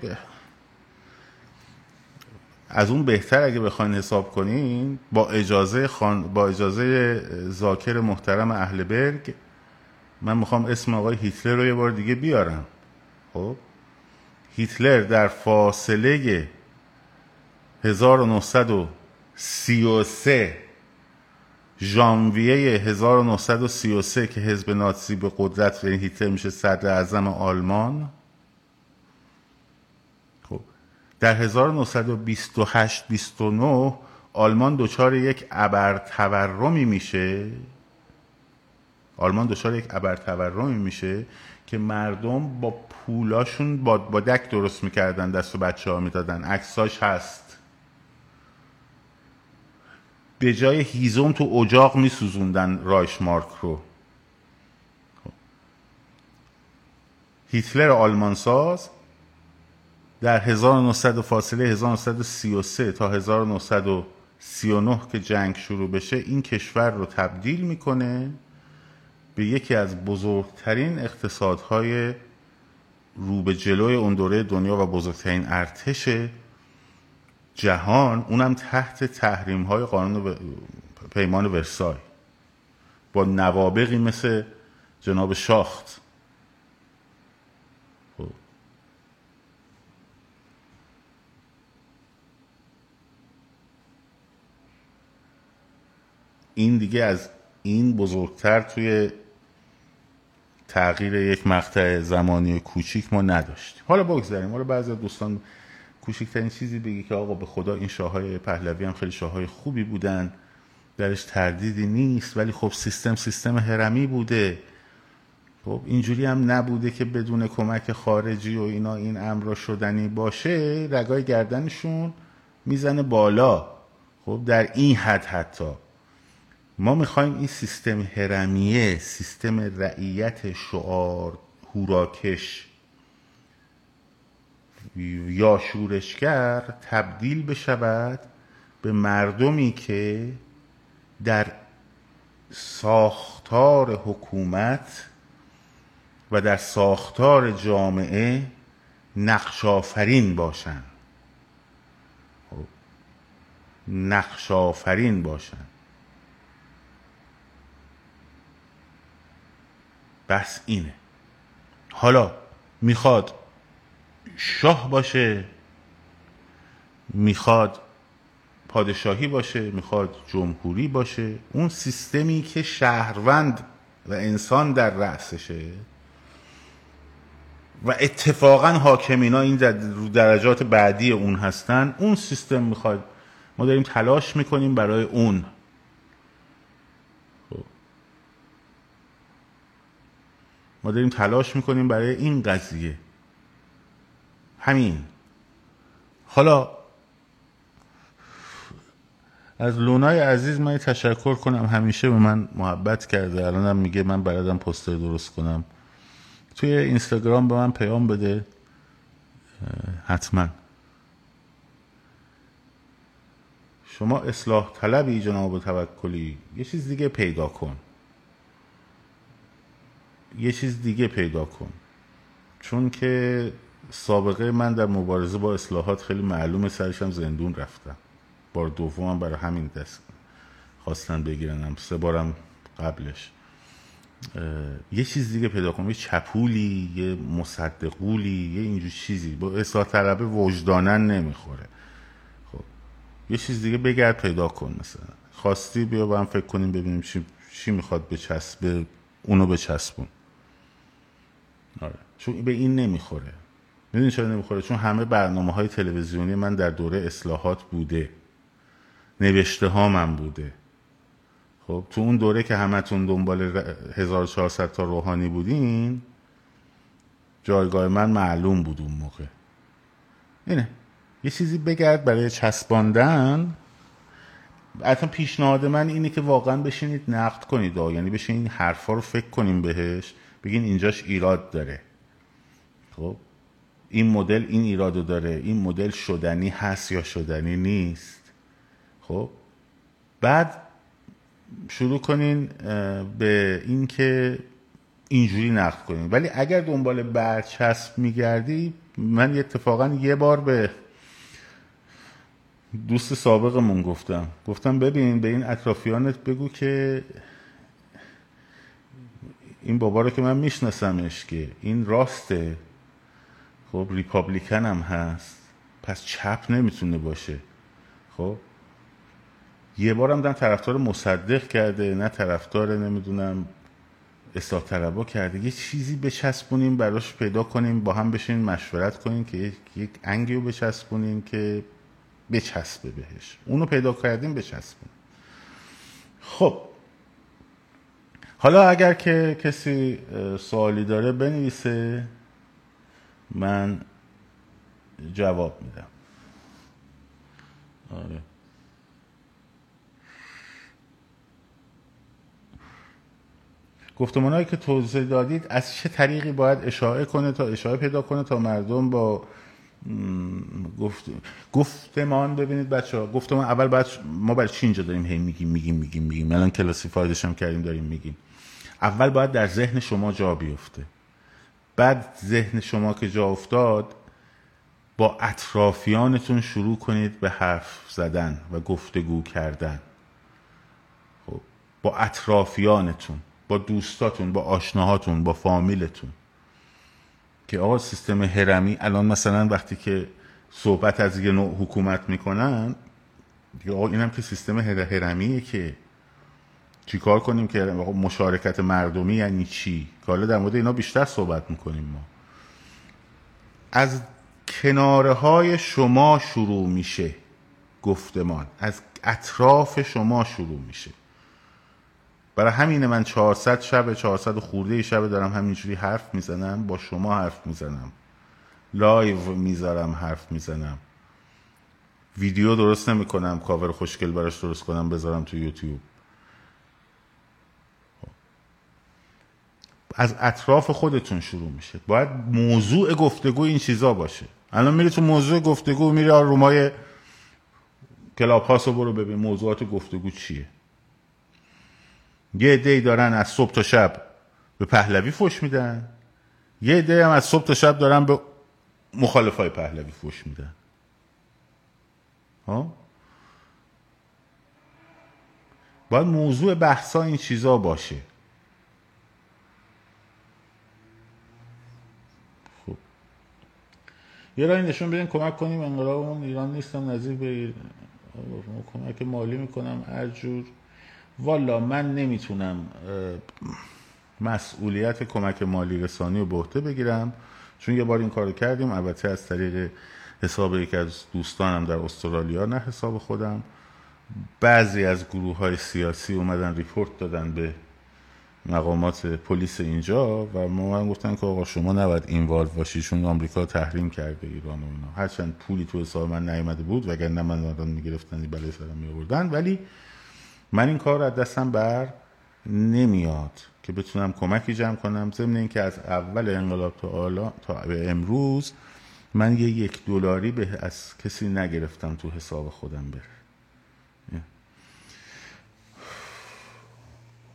از اون بهتر اگه بخواین حساب کنین با اجازه خان... با اجازه زاکر محترم اهل برگ من می‌خوام اسم آقای هیتلر رو یه بار دیگه بیارم. خب؟ هیتلر در فاصله 1933 ژانویه 1933 که حزب ناتسی به قدرت و هیتلر میشه صدر اعظم آلمان. در 1928 29 آلمان دچار یک ابر تورمی میشه. آلمان دچار یک ابر تورمی میشه که مردم با پولاشون با, با دک درست می‌کردن دست و بچه ها می‌دادن. عکساش هست. به جای هیزم تو اجاق میسوزوندن رایش مارک رو. هیتلر آلمان ساز در 1900 فاصله 1933 تا 1939 که جنگ شروع بشه این کشور رو تبدیل می‌کنه به یکی از بزرگترین اقتصادهای رو به جلوی اون دوره دنیا و بزرگترین ارتش جهان اونم تحت تحریم های قانون پیمان ورسای با نوابقی مثل جناب شاخت خب. این دیگه از این بزرگتر توی تغییر یک مقطع زمانی کوچیک ما نداشتیم. حالا بگذاریم. حالا بعضی دوستان کوچکترین چیزی بگی که آقا به خدا این شاههای پهلوی هم خیلی شاههای خوبی بودن. درش تردیدی نیست ولی خب سیستم سیستم هرمی بوده. خب اینجوری هم نبوده که بدون کمک خارجی و اینا این امر را شدنی باشه رگای گردنشون می‌زنه بالا. خب در این حد حتی. ما می‌خوایم این سیستم هرمیه سیستم رعیت شعار هوراکش یا شورشگر تبدیل بشود به مردمی که در ساختار حکومت و در ساختار جامعه نقش آفرین باشند خب. نقش آفرین باشند بس اینه. حالا می‌خواد شاه باشه می‌خواد پادشاهی باشه می‌خواد جمهوری باشه اون سیستمی که شهروند و انسان در رأسشه و اتفاقا حاکمینا این درجات بعدی اون هستن اون سیستم می‌خواد. ما داریم تلاش می‌کنیم برای اون. ما داریم تلاش می‌کنیم برای این قضیه. همین. حالا از لونای عزیز من تشکر کنم. همیشه به من محبت کرده. الانم میگه من بلدم پستر درست کنم. توی اینستاگرام به من پیام بده. حتما. شما اصلاح طلبی جناب توکلی. یه چیز دیگه پیدا کن. یه چیز دیگه پیدا کن. چون که سابقه من در مبارزه با اصلاحات خیلی معلومه سرشم زندون رفتم بار دومم برای همین دست خواستن بگیرنم سه بارم قبلش. یه چیز دیگه پیدا کنم یه چپولی یه مصدقولی یه اینجور چیزی. با اصلاح طلبه وجدانن نمی‌خوره. خب یه چیز دیگه بگرد پیدا کن مثلا. خواستی بیا با هم فکر کنیم ببینیم چی, چی می‌خواد بچسب اونو بچسبون. آره. چون به این نمی‌خوره. می‌دونی چرا نمی‌خوره؟ چون همه برنامه های تلویزیونی من در دوره اصلاحات بوده. نوشته ها من بوده. خب تو اون دوره که همتون دنبال 1400 تا روحانی بودین جایگاه من معلوم بود اون موقع. اینه. یه چیزی بگرد برای چسباندن. اصلا پیشنهاد من اینه که واقعا بشینید نقد کنید. یعنی بشینید حرفا رو فکر کنیم بهش. بگین اینجاش ایراد داره. خب؟ این مدل این ایرادو داره. این مدل شدنی هست یا شدنی نیست. خب؟ بعد شروع کنین به اینکه اینجوری نقد کنین. ولی اگر دنبال برچسب میگردی من اتفاقا یه بار به دوست سابقمون گفتم. گفتم ببین به این اطرافیانت بگو که این بابا رو که من میشناسمش که این راسته. خب ریپابلیکن هم هست. پس چپ نمی‌تونه باشه. خب یه بارم دارم طرفدار مصدق کرده نه طرفدار نمی‌دونم اصلاح طلبا کرده. یه چیزی بچسبونیم براش پیدا کنیم با هم بشین مشورت کنیم که یک انگی رو بچسبونیم که بچسبه بهش. اونو پیدا کردیم بچسبونیم. خب حالا اگر که کسی سوالی داره بنویسه من جواب میدم. آره. گفتمانهایی که توضیح دادید از چه طریقی باید اشاعه کنه تا اشاعه پیدا کنه تا مردم با گفت گفتمان ببینید بچه ها گفتمان اول بعد ما برای چی اینجا داریم هی میگیم میگیم میگیم میگیم؟ الان کلاسی فایدش هم کردیم داریم میگیم. اول باید در ذهن شما جا بیفته. بعد ذهن شما که جا افتاد با اطرافیانتون شروع کنید به حرف زدن و گفتگو کردن. خب با اطرافیانتون با دوستاتون با آشناهاتون با فامیلتون. که آقا سیستم هرمی الان مثلا وقتی که صحبت از یه نوع حکومت می‌کنن دیگه آقا اینم که سیستم هرمیه که چیکار کنیم که مشارکت مردمی یعنی چی؟ که حالا در مورد اینا بیشتر صحبت می‌کنیم ما. از کناره های شما شروع میشه گفتمان. از اطراف شما شروع میشه. برای همینه من 400 شب 400 خورده شب دارم همینجوری حرف می‌زنم با شما حرف می‌زنم. لایو می‌ذارم حرف می‌زنم. ویدیو درست نمی‌کنم کاور خوشگل براش درست کنم بذارم تو یوتیوب. از اطراف خودتون شروع میشه. باید موضوع گفتگو این چیزا باشه. الان میری تو موضوع گفتگو میری رومای کلاب هاست رو برو ببین موضوعات گفتگو چیه. یه دی دارن از صبح تا شب به پهلوی فش میدن. یه دی هم از صبح تا شب دارن به مخالفای پهلوی فش میدن. ها؟ باید موضوع بحثا این چیزا باشه. یه رای نشون بدین کمک کنیم انقلابمون ایران نیستم نزدیک به کمک مالی می‌کنم هر جور. والا من نمی‌تونم مسئولیت کمک مالی رسانی رو به عهده بگیرم چون یه بار این کارو کردیم. البته از طریق حساب یکی از دوستانم در استرالیا نه حساب خودم. بعضی از گروه های سیاسی اومدن ریپورت دادن به مقامات پلیس اینجا و من گفتن که آقا شما نباید این والو باشی چون آمریکا تحریم کرده ایران و اینا. هرچند پولی تو حساب من نیومده بود وگرنه من آدم می‌گرفتن بله سرم میآوردن. ولی من این کار از دستم بر نمیاد که بتونم کمکی جمع کنم. ضمن اینکه از اول انقلاب تا, تا به امروز من یه یک دلاری به از کسی نگرفتم تو حساب خودم بره.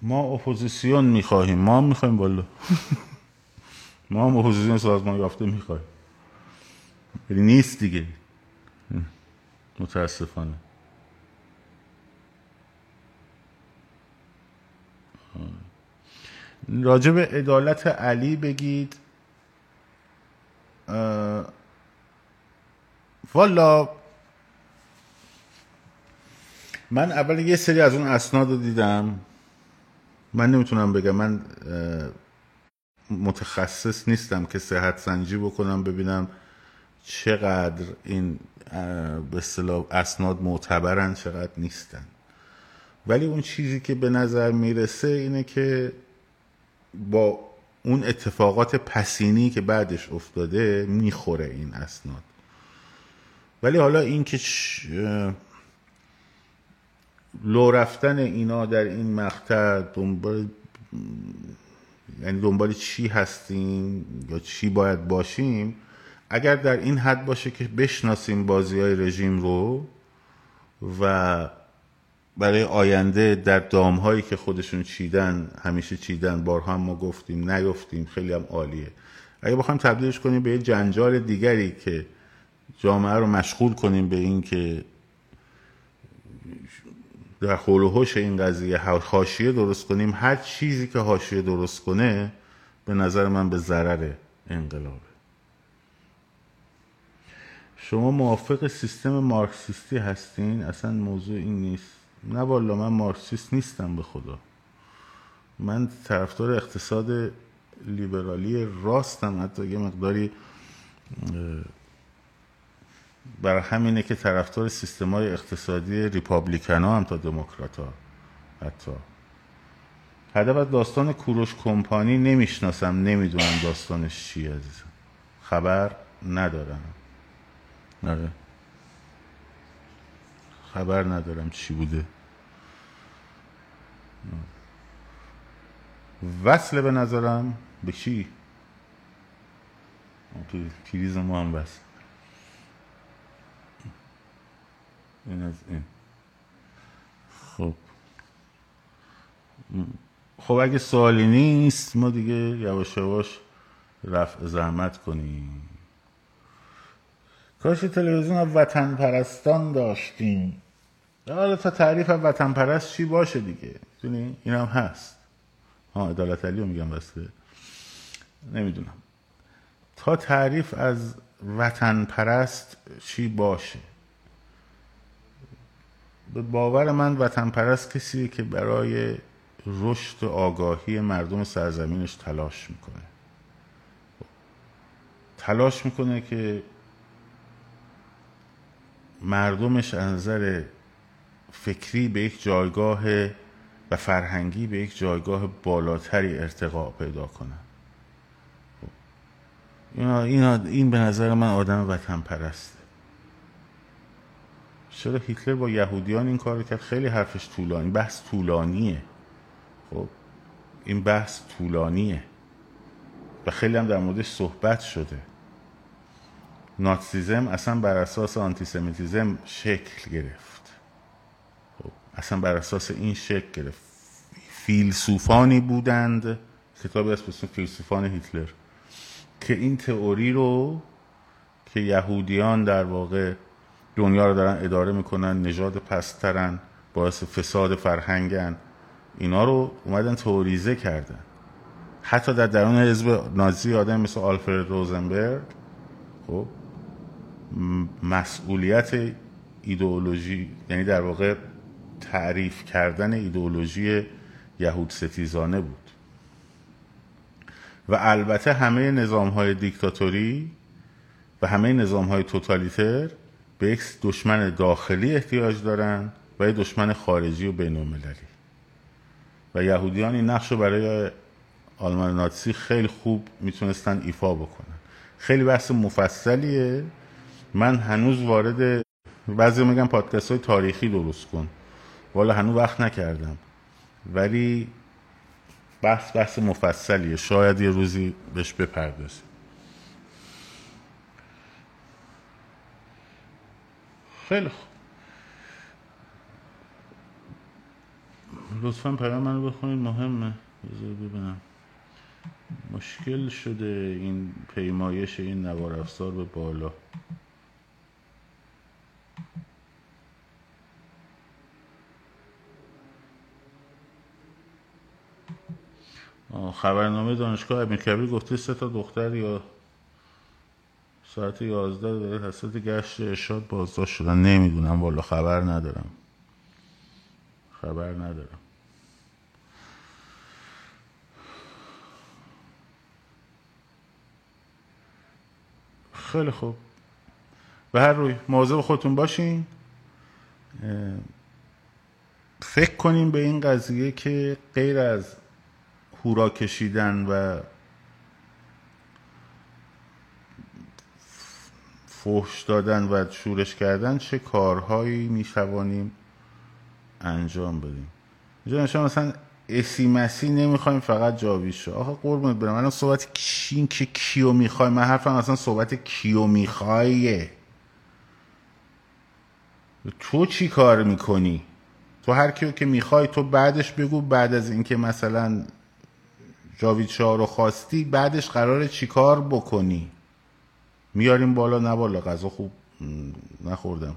ما اپوزیسیون می‌خواهیم. ما هم می‌خواهیم بالا ما هم اپوزیسیون سازمان یافته می‌خواهیم. ولی نیست دیگه. متاسفانه. راجب عدالت علی بگید. والا. من اول یه سری از اون اسناد رو دیدم. من نمی‌تونم بگم. من متخصص نیستم که صحت سنجی بکنم ببینم چقدر این به اصطلاح اسناد معتبرن چقدر نیستن. ولی اون چیزی که به نظر می‌رسه اینه که با اون اتفاقات پسینی که بعدش افتاده می‌خوره این اسناد. ولی حالا این که لو رفتن اینا در این مقطع دنبال یعنی دنبال چی هستیم یا چی باید باشیم اگر در این حد باشه که بشناسیم بازی های رژیم رو و برای آینده در دام هایی که خودشون چیدن همیشه چیدن بارها هم ما گفتیم نیفتیم خیلی هم عالیه. اگه بخوایم تبدیلش کنیم به یه جنجال دیگری که جامعه رو مشغول کنیم به این که در حول و این قضیه حاشیه درست کنیم هر چیزی که حاشیه درست کنه به نظر من به ضرر انقلابه. شما موافق سیستم مارکسیستی هستین؟ اصلا موضوع این نیست. نه والا من مارکسیست نیستم به خدا. من طرفدار اقتصاد لیبرالی راستم حتی یه مقداری برای همینه که طرفدار سیستم های اقتصادی ریپابلیکن هم تا دموکرات ها حتی. هدف داستان کوروش کمپانی نمی‌شناسم نمی‌دونم داستانش چی عزیزم. خبر ندارم. نره خبر ندارم چی بوده. وصله به نظرم؟ به چی تو پریز ما هم وصل. این از این. خب. خب اگه سوالی نیست ما دیگه یواش یواش رفع زحمت کنیم. کاش تلویزیون وطن پرستان داشتیم. حالا تا تعریف وطن پرست چی باشه دیگه؟ دونی این هم هست. ها عدالت علی رو میگم بسته نمی‌دونم. تا تعریف از وطن پرست چی باشه؟ به باور من وطن پرست کسیه که برای رشد آگاهی مردم سرزمینش تلاش می‌کنه. تلاش می‌کنه که مردمش از نظر فکری به یک جایگاه و فرهنگی به یک جایگاه بالاتری ارتقا پیدا کنن اینا, اینا این به نظر من آدم وطن پرسته چرا هیتلر با یهودیان این کار کرد. خیلی حرفش طولانی. بحث طولانیه. خب این بحث طولانیه. و خیلی هم در موردش صحبت شده. ناتسیزم اصلا بر اساس آنتیسمیتیزم شکل گرفت. خب اصلا بر اساس این شکل گرفت. فیلسوفانی بودند. کتابی از اسم فیلسوفان هیتلر. که این تئوری رو که یهودیان در واقع دنیا رو دارن اداره می‌کنن نژاد پسترن باعث فساد فرهنگن. اینا رو اومدن تئوریزه کردن. حتی در درون حزب نازی آدم مثل آلفرد روزنبرگ خب مسئولیت ایدئولوژی یعنی در واقع تعریف کردن ایدئولوژی یهود ستیزانه بود. و البته همه نظام های دیکتاتوری و همه نظام های توتالیتر به یک دشمن داخلی احتیاج دارن و یک دشمن خارجی و بین و یهودیان این نقش رو برای آلمان ناتسی خیلی خوب می‌تونستن ایفا بکنن. خیلی بحث مفصلیه. من هنوز وارد بعضی میگم پادکست های تاریخی درست کن. والا هنوز وقت نکردم. ولی بحث بحث مفصلیه. شاید یه روزی بهش بپردازیم. خیلی خوب. لطفا پیام منو بخونید مهمه. بذار ببینم. مشکل شده این پیمایش این نوار افزار به بالا. خبرنامه دانشگاه امیرکبیر گفته سه تا دختر یا ساعت یازده داره حسد گشت ارشاد بازداشت شدن. نمی‌دونم. والا خبر ندارم. خبر ندارم. خیلی خوب. به هر روی مواظب خودتون باشین. فکر کنیم به این قضیه که غیر از هورا کشیدن و فحش دادن و شورش کردن چه کارهایی می‌توانیم انجام بدیم؟ اینجا شما مثلا اسی مسی نمی‌خوایم فقط جاوید شو آخه قربونت برم. من صحبت کین که کیو می‌خوای؟ من حرفم اصلا صحبت کیو میخوایه. تو چی کار می‌کنی؟ تو هر کیو که می‌خوای تو بعدش بگو بعد از اینکه مثلا جاوید شاه رو خواستی بعدش قرار چیکار بکنی؟ میاریم بالا نه بالا غذا خوب نخوردم.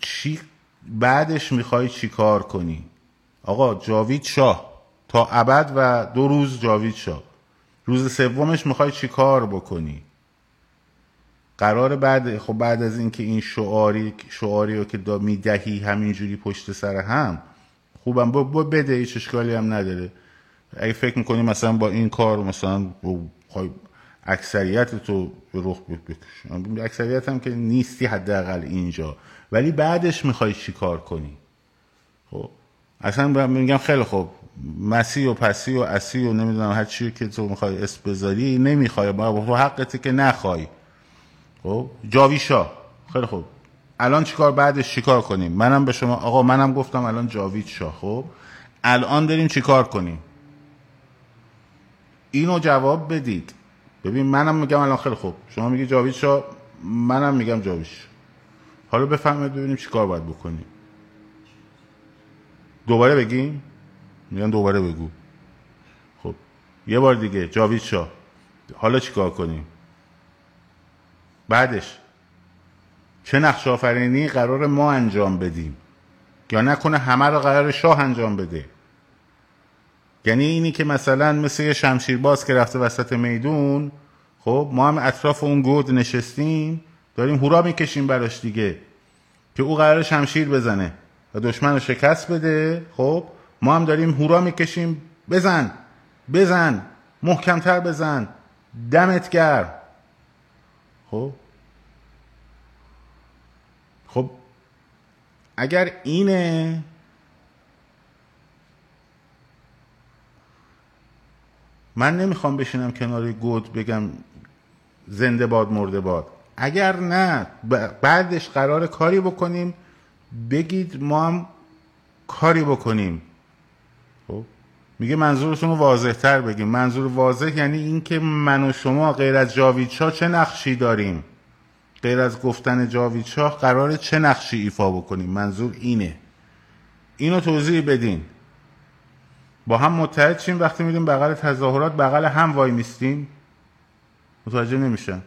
چی؟ بعدش می‌خوای چیکار کنی؟ آقا جاوید شاه. تا ابد و دو روز جاوید شاه. روز سومش می‌خوای چیکار بکنی؟ قرار بعد خب بعد از اینکه این شعاری شعاری رو که می‌دهی همینجوری پشت سر هم خوبم. با بده هیچ اشکالی هم نداره. اگه فکر می‌کنی مثلا با این کار مثلا اکثریت تو به رخ بکش اکثریت هم که نیستی حداقل اینجا. ولی بعدش می‌خوای چی کار کنی؟ خب اصلا میگم خیلی خوب. مسی و پسی و اسی و نمی‌دونم هر چی که تو می‌خوای اسم بذاری نمی‌خوای. با تو حقتی که نخوای. خب جاویشا خیلی خوب. الان چیکار بعدش چیکار کنیم؟ منم به شما آقا منم گفتم الان جاوید شاه خب الان داریم چیکار کنیم؟ اینو جواب بدید. ببین منم میگم الان خیلی خوب. شما میگی جاوید شاه منم میگم جاوید شاه. حالا بفهمید ببینیم چی کار باید بکنیم. دوباره بگیم؟ میگن دوباره بگو. خب یه بار دیگه جاوید شاه. حالا چیکار کنیم؟ بعدش چه نقش آفرینی قرار ما انجام بدیم؟ یا نکنه همه رو قرار شاه انجام بده؟ یعنی اینی که مثلا مثل یه شمشیر باز که رفته وسط میدون خب ما هم اطراف اون گود نشستیم داریم هورا می‌کشیم براش دیگه که او قرار شمشیر بزنه و دشمن رو شکست بده خب ما هم داریم هورا می‌کشیم بزن بزن محکمتر بزن دمت گرم. خب؟ خب اگر اینه من نمی‌خوام بشینم کنار گود بگم زنده باد مرده باد. اگر نه بعدش قرار کاری بکنیم. بگید ما هم کاری بکنیم. خب؟ میگه منظورتون رو واضح تر بگیم. منظور واضح یعنی اینکه من و شما غیر از جاوید شاه چه نقشی داریم؟ غیر از گفتن جاوید شاه قرار چه نقشی ایفا بکنیم؟ منظور اینه. اینو توضیح بدین. با هم متحد شیم وقتی میریم بغل تظاهرات بغل هم وای میستیم متوجه نمیشن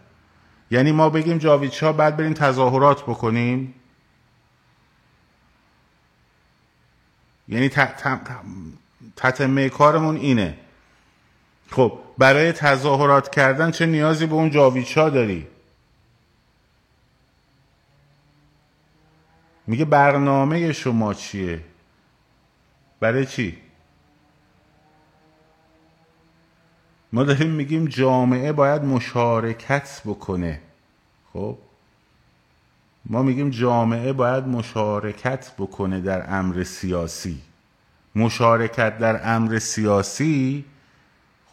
یعنی ما بگیم جاوید شاه بعد بریم تظاهرات بکنیم. یعنی تتمه کارمون اینه. خب برای تظاهرات کردن چه نیازی به اون جاوید شاه داری؟ میگه برنامه شما چیه؟ برای چی؟ ما داریم میگیم جامعه باید مشارکت بکنه. خب؟ ما میگیم جامعه باید مشارکت بکنه در امر سیاسی. مشارکت در امر سیاسی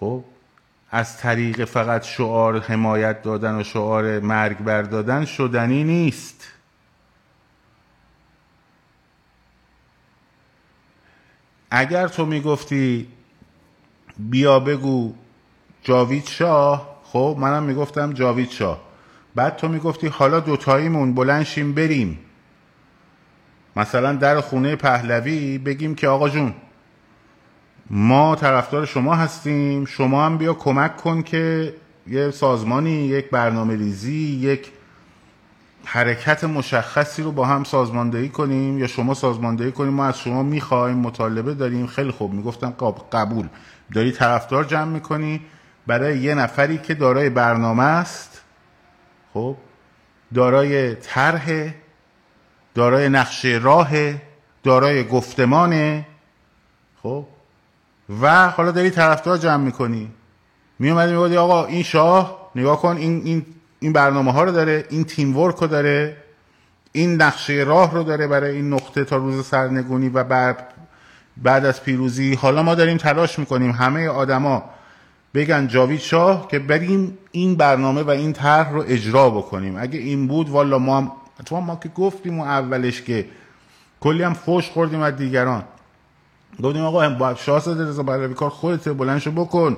خب از طریق فقط شعار حمایت دادن و شعار مرگ بردادن شدنی نیست. اگر تو می‌گفتی بیا بگو جاوید شاه. خب منم می‌گفتم جاوید شاه. بعد تو می‌گفتی حالا دوتاییمون بلنشیم بریم. مثلا در خونه پهلوی بگیم که آقا جون ما طرفدار شما هستیم. شما هم بیا کمک کن که یه سازمانی یک برنامه ریزی یک حرکت مشخصی رو با هم سازماندهی کنیم یا شما سازماندهی کنیم. ما از شما می‌خوایم مطالبه داریم. خیلی خوب. می‌گفتن قبول. داری طرفدار جمع می‌کنی. برای یه نفری که دارای برنامه است خب دارای طرح دارای نقشه راه دارای گفتمانه خب و حالا داری طرفدار جمع می‌کنی. میومدی می‌گفتی آقا این شاه نگاه کن این این این برنامه ها رو داره این تیم ورک رو داره این نقشه راه رو داره برای این نقطه تا روز سرنگونی و بعد بعد از پیروزی. حالا ما داریم تلاش می‌کنیم همه آدما بگن جاوید شاه که بریم این برنامه و این طرح رو اجرا بکنیم. اگه این بود والا ما هم تو ما که گفتیم و اولش که کلی هم فوش خوردیم از دیگران. گفتیم آقا با شاهزاده رضا پهلوی کار خودت بلندشو بکن.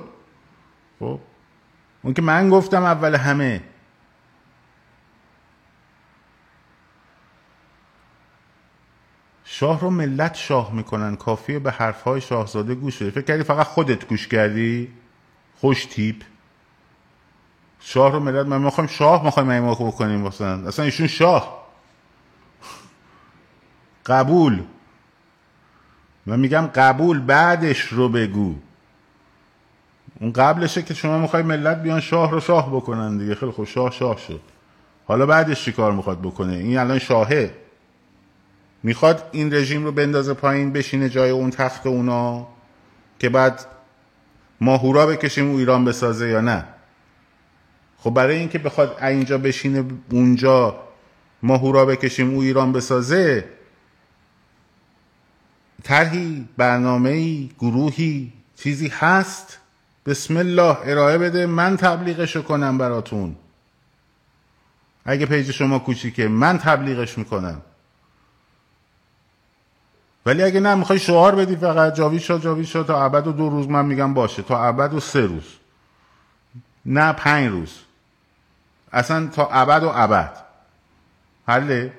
خب؟ اون که من گفتم اول همه. شاه رو ملت شاه می‌کنن. کافیه به حرفهای شاهزاده گوش بده فکر کردی فقط خودت گوش کردی؟ خوش تیپ. شاه رو ملت من می‌خوایم شاه می‌خوایم این بکنیم مثلا اصلا ایشون شاه. قبول. من میگم قبول بعدش رو بگو. اون قبلشه که شما می‌خوای ملت بیان شاه رو شاه بکنن دیگه. خیلی خوب شاه شاه شد. حالا بعدش چی کار می‌خواد بکنه؟ این الان شاهه. می‌خواد این رژیم رو بندازه پایین بشینه جای اون تخت اونا که بعد ما هورا بکشیم او ایران بسازه یا نه؟ خب برای اینکه بخواد اینجا بشینه اونجا ما هورا بکشیم او ایران بسازه طرحی برنامه گروهی چیزی هست؟ بسم الله ارائه بده من تبلیغشو کنم براتون. اگه پیج شما کوچیکه من تبلیغش می‌کنم. ولی اگه نه می‌خوای شعار بدی فقط جاوید شد تا ابد و دو روز من میگم باشه تا ابد و سه روز. نه پنج روز. اصلا تا ابد و ابد. حله؟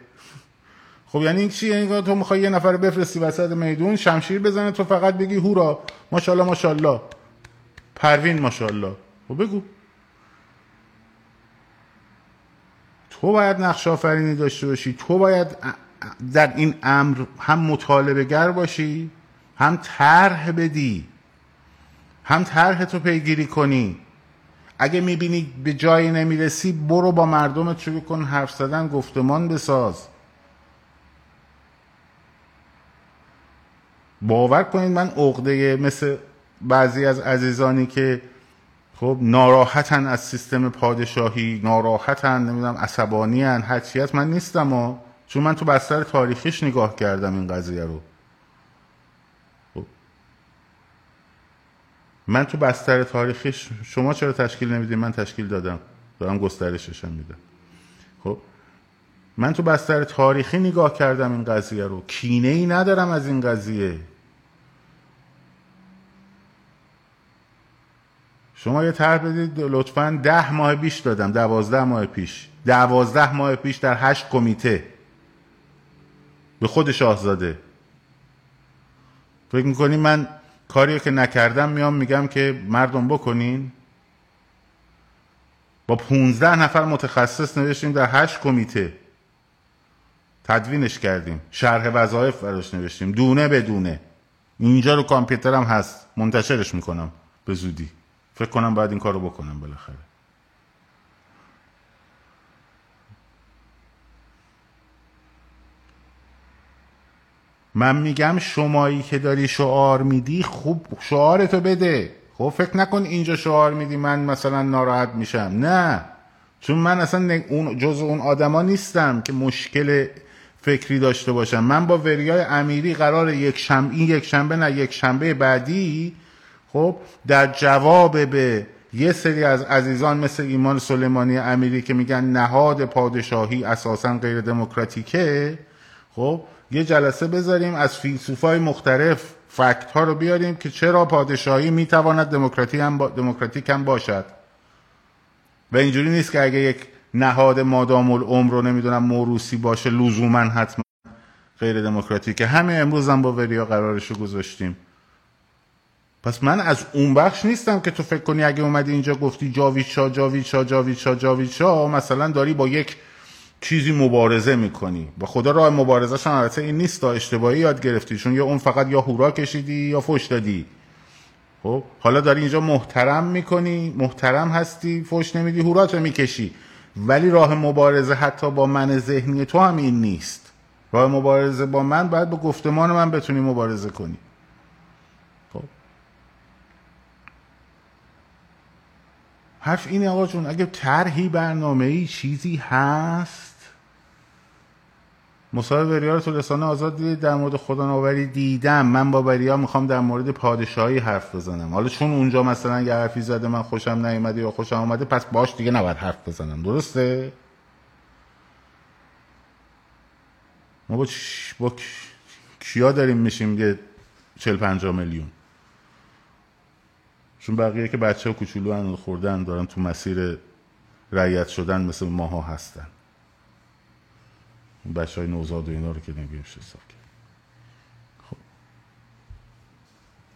خب یعنی این چی یعنی تو می‌خوای یه نفر بفرستی وسط میدون شمشیر بزنه تو فقط بگی هورا ماشاءالله ماشاءالله. پروین ماشاءالله. خب بگو. تو باید نقش آفرینی داشته باشی تو باید در این امر هم مطالبه گر باشی هم طرح بدی هم طرح تو پیگیری کنی. اگه می‌بینی به جایی نمی‌رسی برو با مردمت شروع کن حرف زدن گفتمان بساز. باور کنید من عقده مثل بعضی از عزیزانی که خب ناراحتن از سیستم پادشاهی ناراحتن نمی‌دونم عصبانی هن من نیستم و چون من تو بستر تاریخیش نگاه کردم این قضیه رو. خب. من تو بستر تاریخیش شما چرا تشکیل نمیدین؟ من تشکیل دادم. دارم گسترششم میدم. خب. من تو بستر تاریخی نگاه کردم این قضیه رو. کینه ای ندارم از این قضیه. شما یه طرح بدید لطفا ده ماه پیش دادم. دوازده ماه پیش. دوازده ماه پیش در هشت کمیته. به خود شاهزاده. فکر می‌کنی من کاری که نکردم میام میگم که مردم بکنین؟ با پونزده نفر متخصص نوشتیم در هشت کمیته. تدوینش کردیم. شرح وظایف براش نوشتیم. دونه به دونه. اینجا رو کامپیوترم هست. منتشرش می‌کنم. به زودی. فکر کنم باید این کار رو بکنم بالاخره. من میگم شمایی که داری شعار میدی خوب شعارتو بده. خب فکر نکن اینجا شعار میدی من مثلا ناراحت میشم. نه. چون من اصلا اون جز اون آدما نیستم که مشکل فکری داشته باشم. من با وریای امیری قرار یک شنبه این یک شنبه نه یک شنبه بعدی خب در جواب به یه سری از عزیزان مثل ایمان سلیمانی امیری که میگن نهاد پادشاهی اساسا غیر دموکراتیکه خب یه جلسه بذاریم از فیلسوفای مختلف فکت ها رو بیاریم که چرا پادشاهی می‌تواند دموکراتی هم با... دموکراتیک هم باشد. و اینجوری نیست که اگه یک نهاد مادام العمر رو نمی‌دونم موروسی باشه لزوما حتما غیر دموکراتیکه همه امروز هم با وریا قرارش گذاشتیم. پس من از اون بخش نیستم که تو فکر کنی اگه اومدی اینجا گفتی جاوید شاه جاوید شاه مثلا داری با یک چیزی مبارزه می‌کنی. با خدا راه مبارزه البته این نیست تا اشتباهی یاد گرفتی. چون یا اون فقط یا هورا کشیدی یا فش دادی. خب حالا داری اینجا محترم می‌کنی محترم هستی فش نمیدی هورا تو می‌کشی. ولی راه مبارزه حتی با من ذهنی تو هم این نیست. راه مبارزه با من باید با گفتمان من بتونی مبارزه کنی. خب. حرف اینه آقا جون اگه طرحی برنامه ای چیزی هست مصاحبه وریا رو تو رسانه آزاد دیدید در مورد خدا دیدم. من با وریا می‌خوام در مورد پادشاهی حرف بزنم. حالا چون اونجا مثلا یه حرفی زده من خوشم نیومده یا خوشم آمده پس باش دیگه نباید حرف بزنم. درسته؟ ما با, کیا داریم میشیم یه چل پنجا میلیون؟ چون بقیه که بچه ها کوچولو خوردن دارن تو مسیر رعیت شدن مثل ماها هستن. بچه های نوزاد و اینا رو که نمیشه حساب کرد. خب.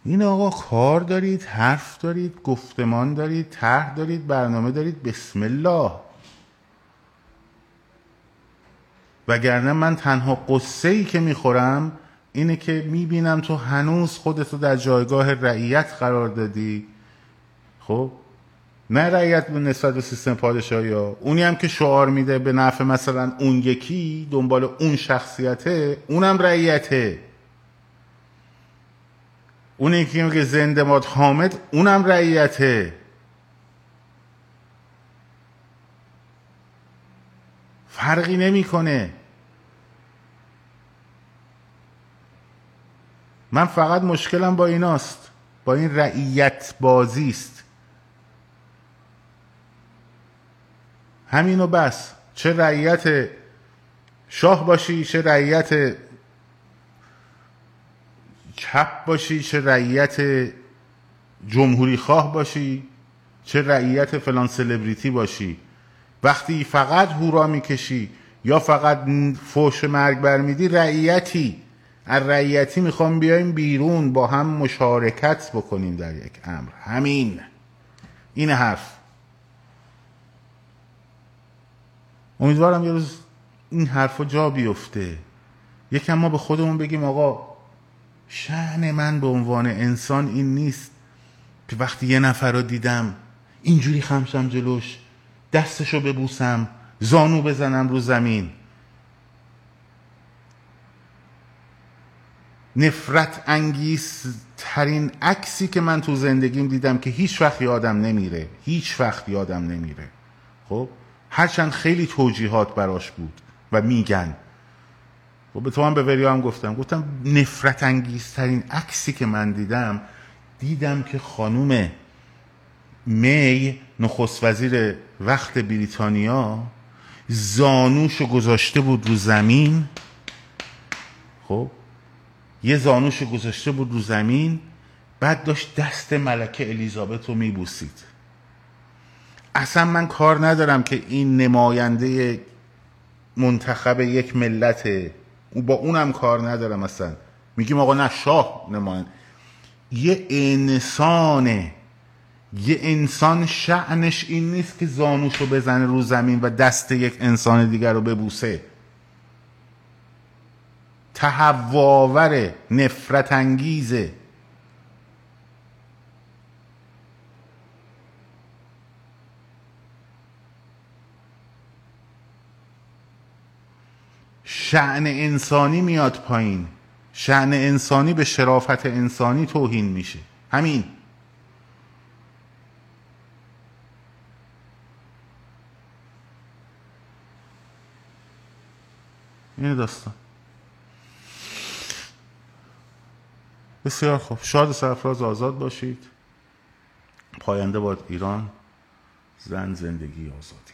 این آقا کار دارید حرف دارید گفتمان دارید طرح دارید برنامه دارید. بسم الله. وگرنه من تنها قصه ای که می‌خورم اینه که می‌بینم تو هنوز خودتو در جایگاه رعیت قرار دادی. خب؟ نه رعیت نسبت به سیستم پادشاهی ها. اونی هم که شعار میده به نفع مثلا اون یکی دنبال اون شخصیته اونم رعیته. اونی که میگه زنده ماد حامد اونم رعیته. فرقی نمی‌کنه. من فقط مشکلم با ایناست. با این رعیت بازی است همینو بس. چه رعیت شاه باشی چه رعیت چپ باشی چه رعیت جمهوری خواه باشی چه رعیت فلان سلبریتی باشی. وقتی فقط هورا می‌کشی یا فقط فوش مرگ برمیدی رعیتی. از رعیتی می‌خوام بیایم بیرون با هم مشارکت بکنیم در یک امر. همین. این حرف. امیدوارم یه روز این حرفا جا بیفته. یکم ما به خودمون بگیم آقا شعن من به عنوان انسان این نیست. که وقتی یه نفر رو دیدم اینجوری خمشم جلوش دستشو ببوسم زانو بزنم رو زمین. نفرت انگیز ترین عکسی که من تو زندگیم دیدم که هیچ وقت یادم نمیره. هیچ وقت یادم نمیره. خب؟ هرچند خیلی توجیهات براش بود و میگن. و به تو هم به وریا هم گفتم. گفتم نفرت انگیزترین عکسی که من دیدم دیدم که خانوم می نخست وزیر وقت بریتانیا زانوشو گذاشته بود رو زمین. خب یه زانوشو گذاشته بود رو زمین بعد داشت دست ملکه الیزابت رو میبوسید. اصلا من کار ندارم که این نماینده منتخب یک ملته با اونم کار ندارم اصلا. میگیم آقا نه شاه نماینده. یه انسانه. یه انسان شعنش این نیست که زانوش رو بزنه رو زمین و دست یک انسان دیگر رو ببوسه. تهواور نفرت انگیزه. شعن انسانی میاد پایین. شعن انسانی به شرافت انسانی توهین میشه. همین. این داستان. بسیار خوب. شاد سرفراز آزاد باشید. پاینده باد ایران. زن زندگی آزادی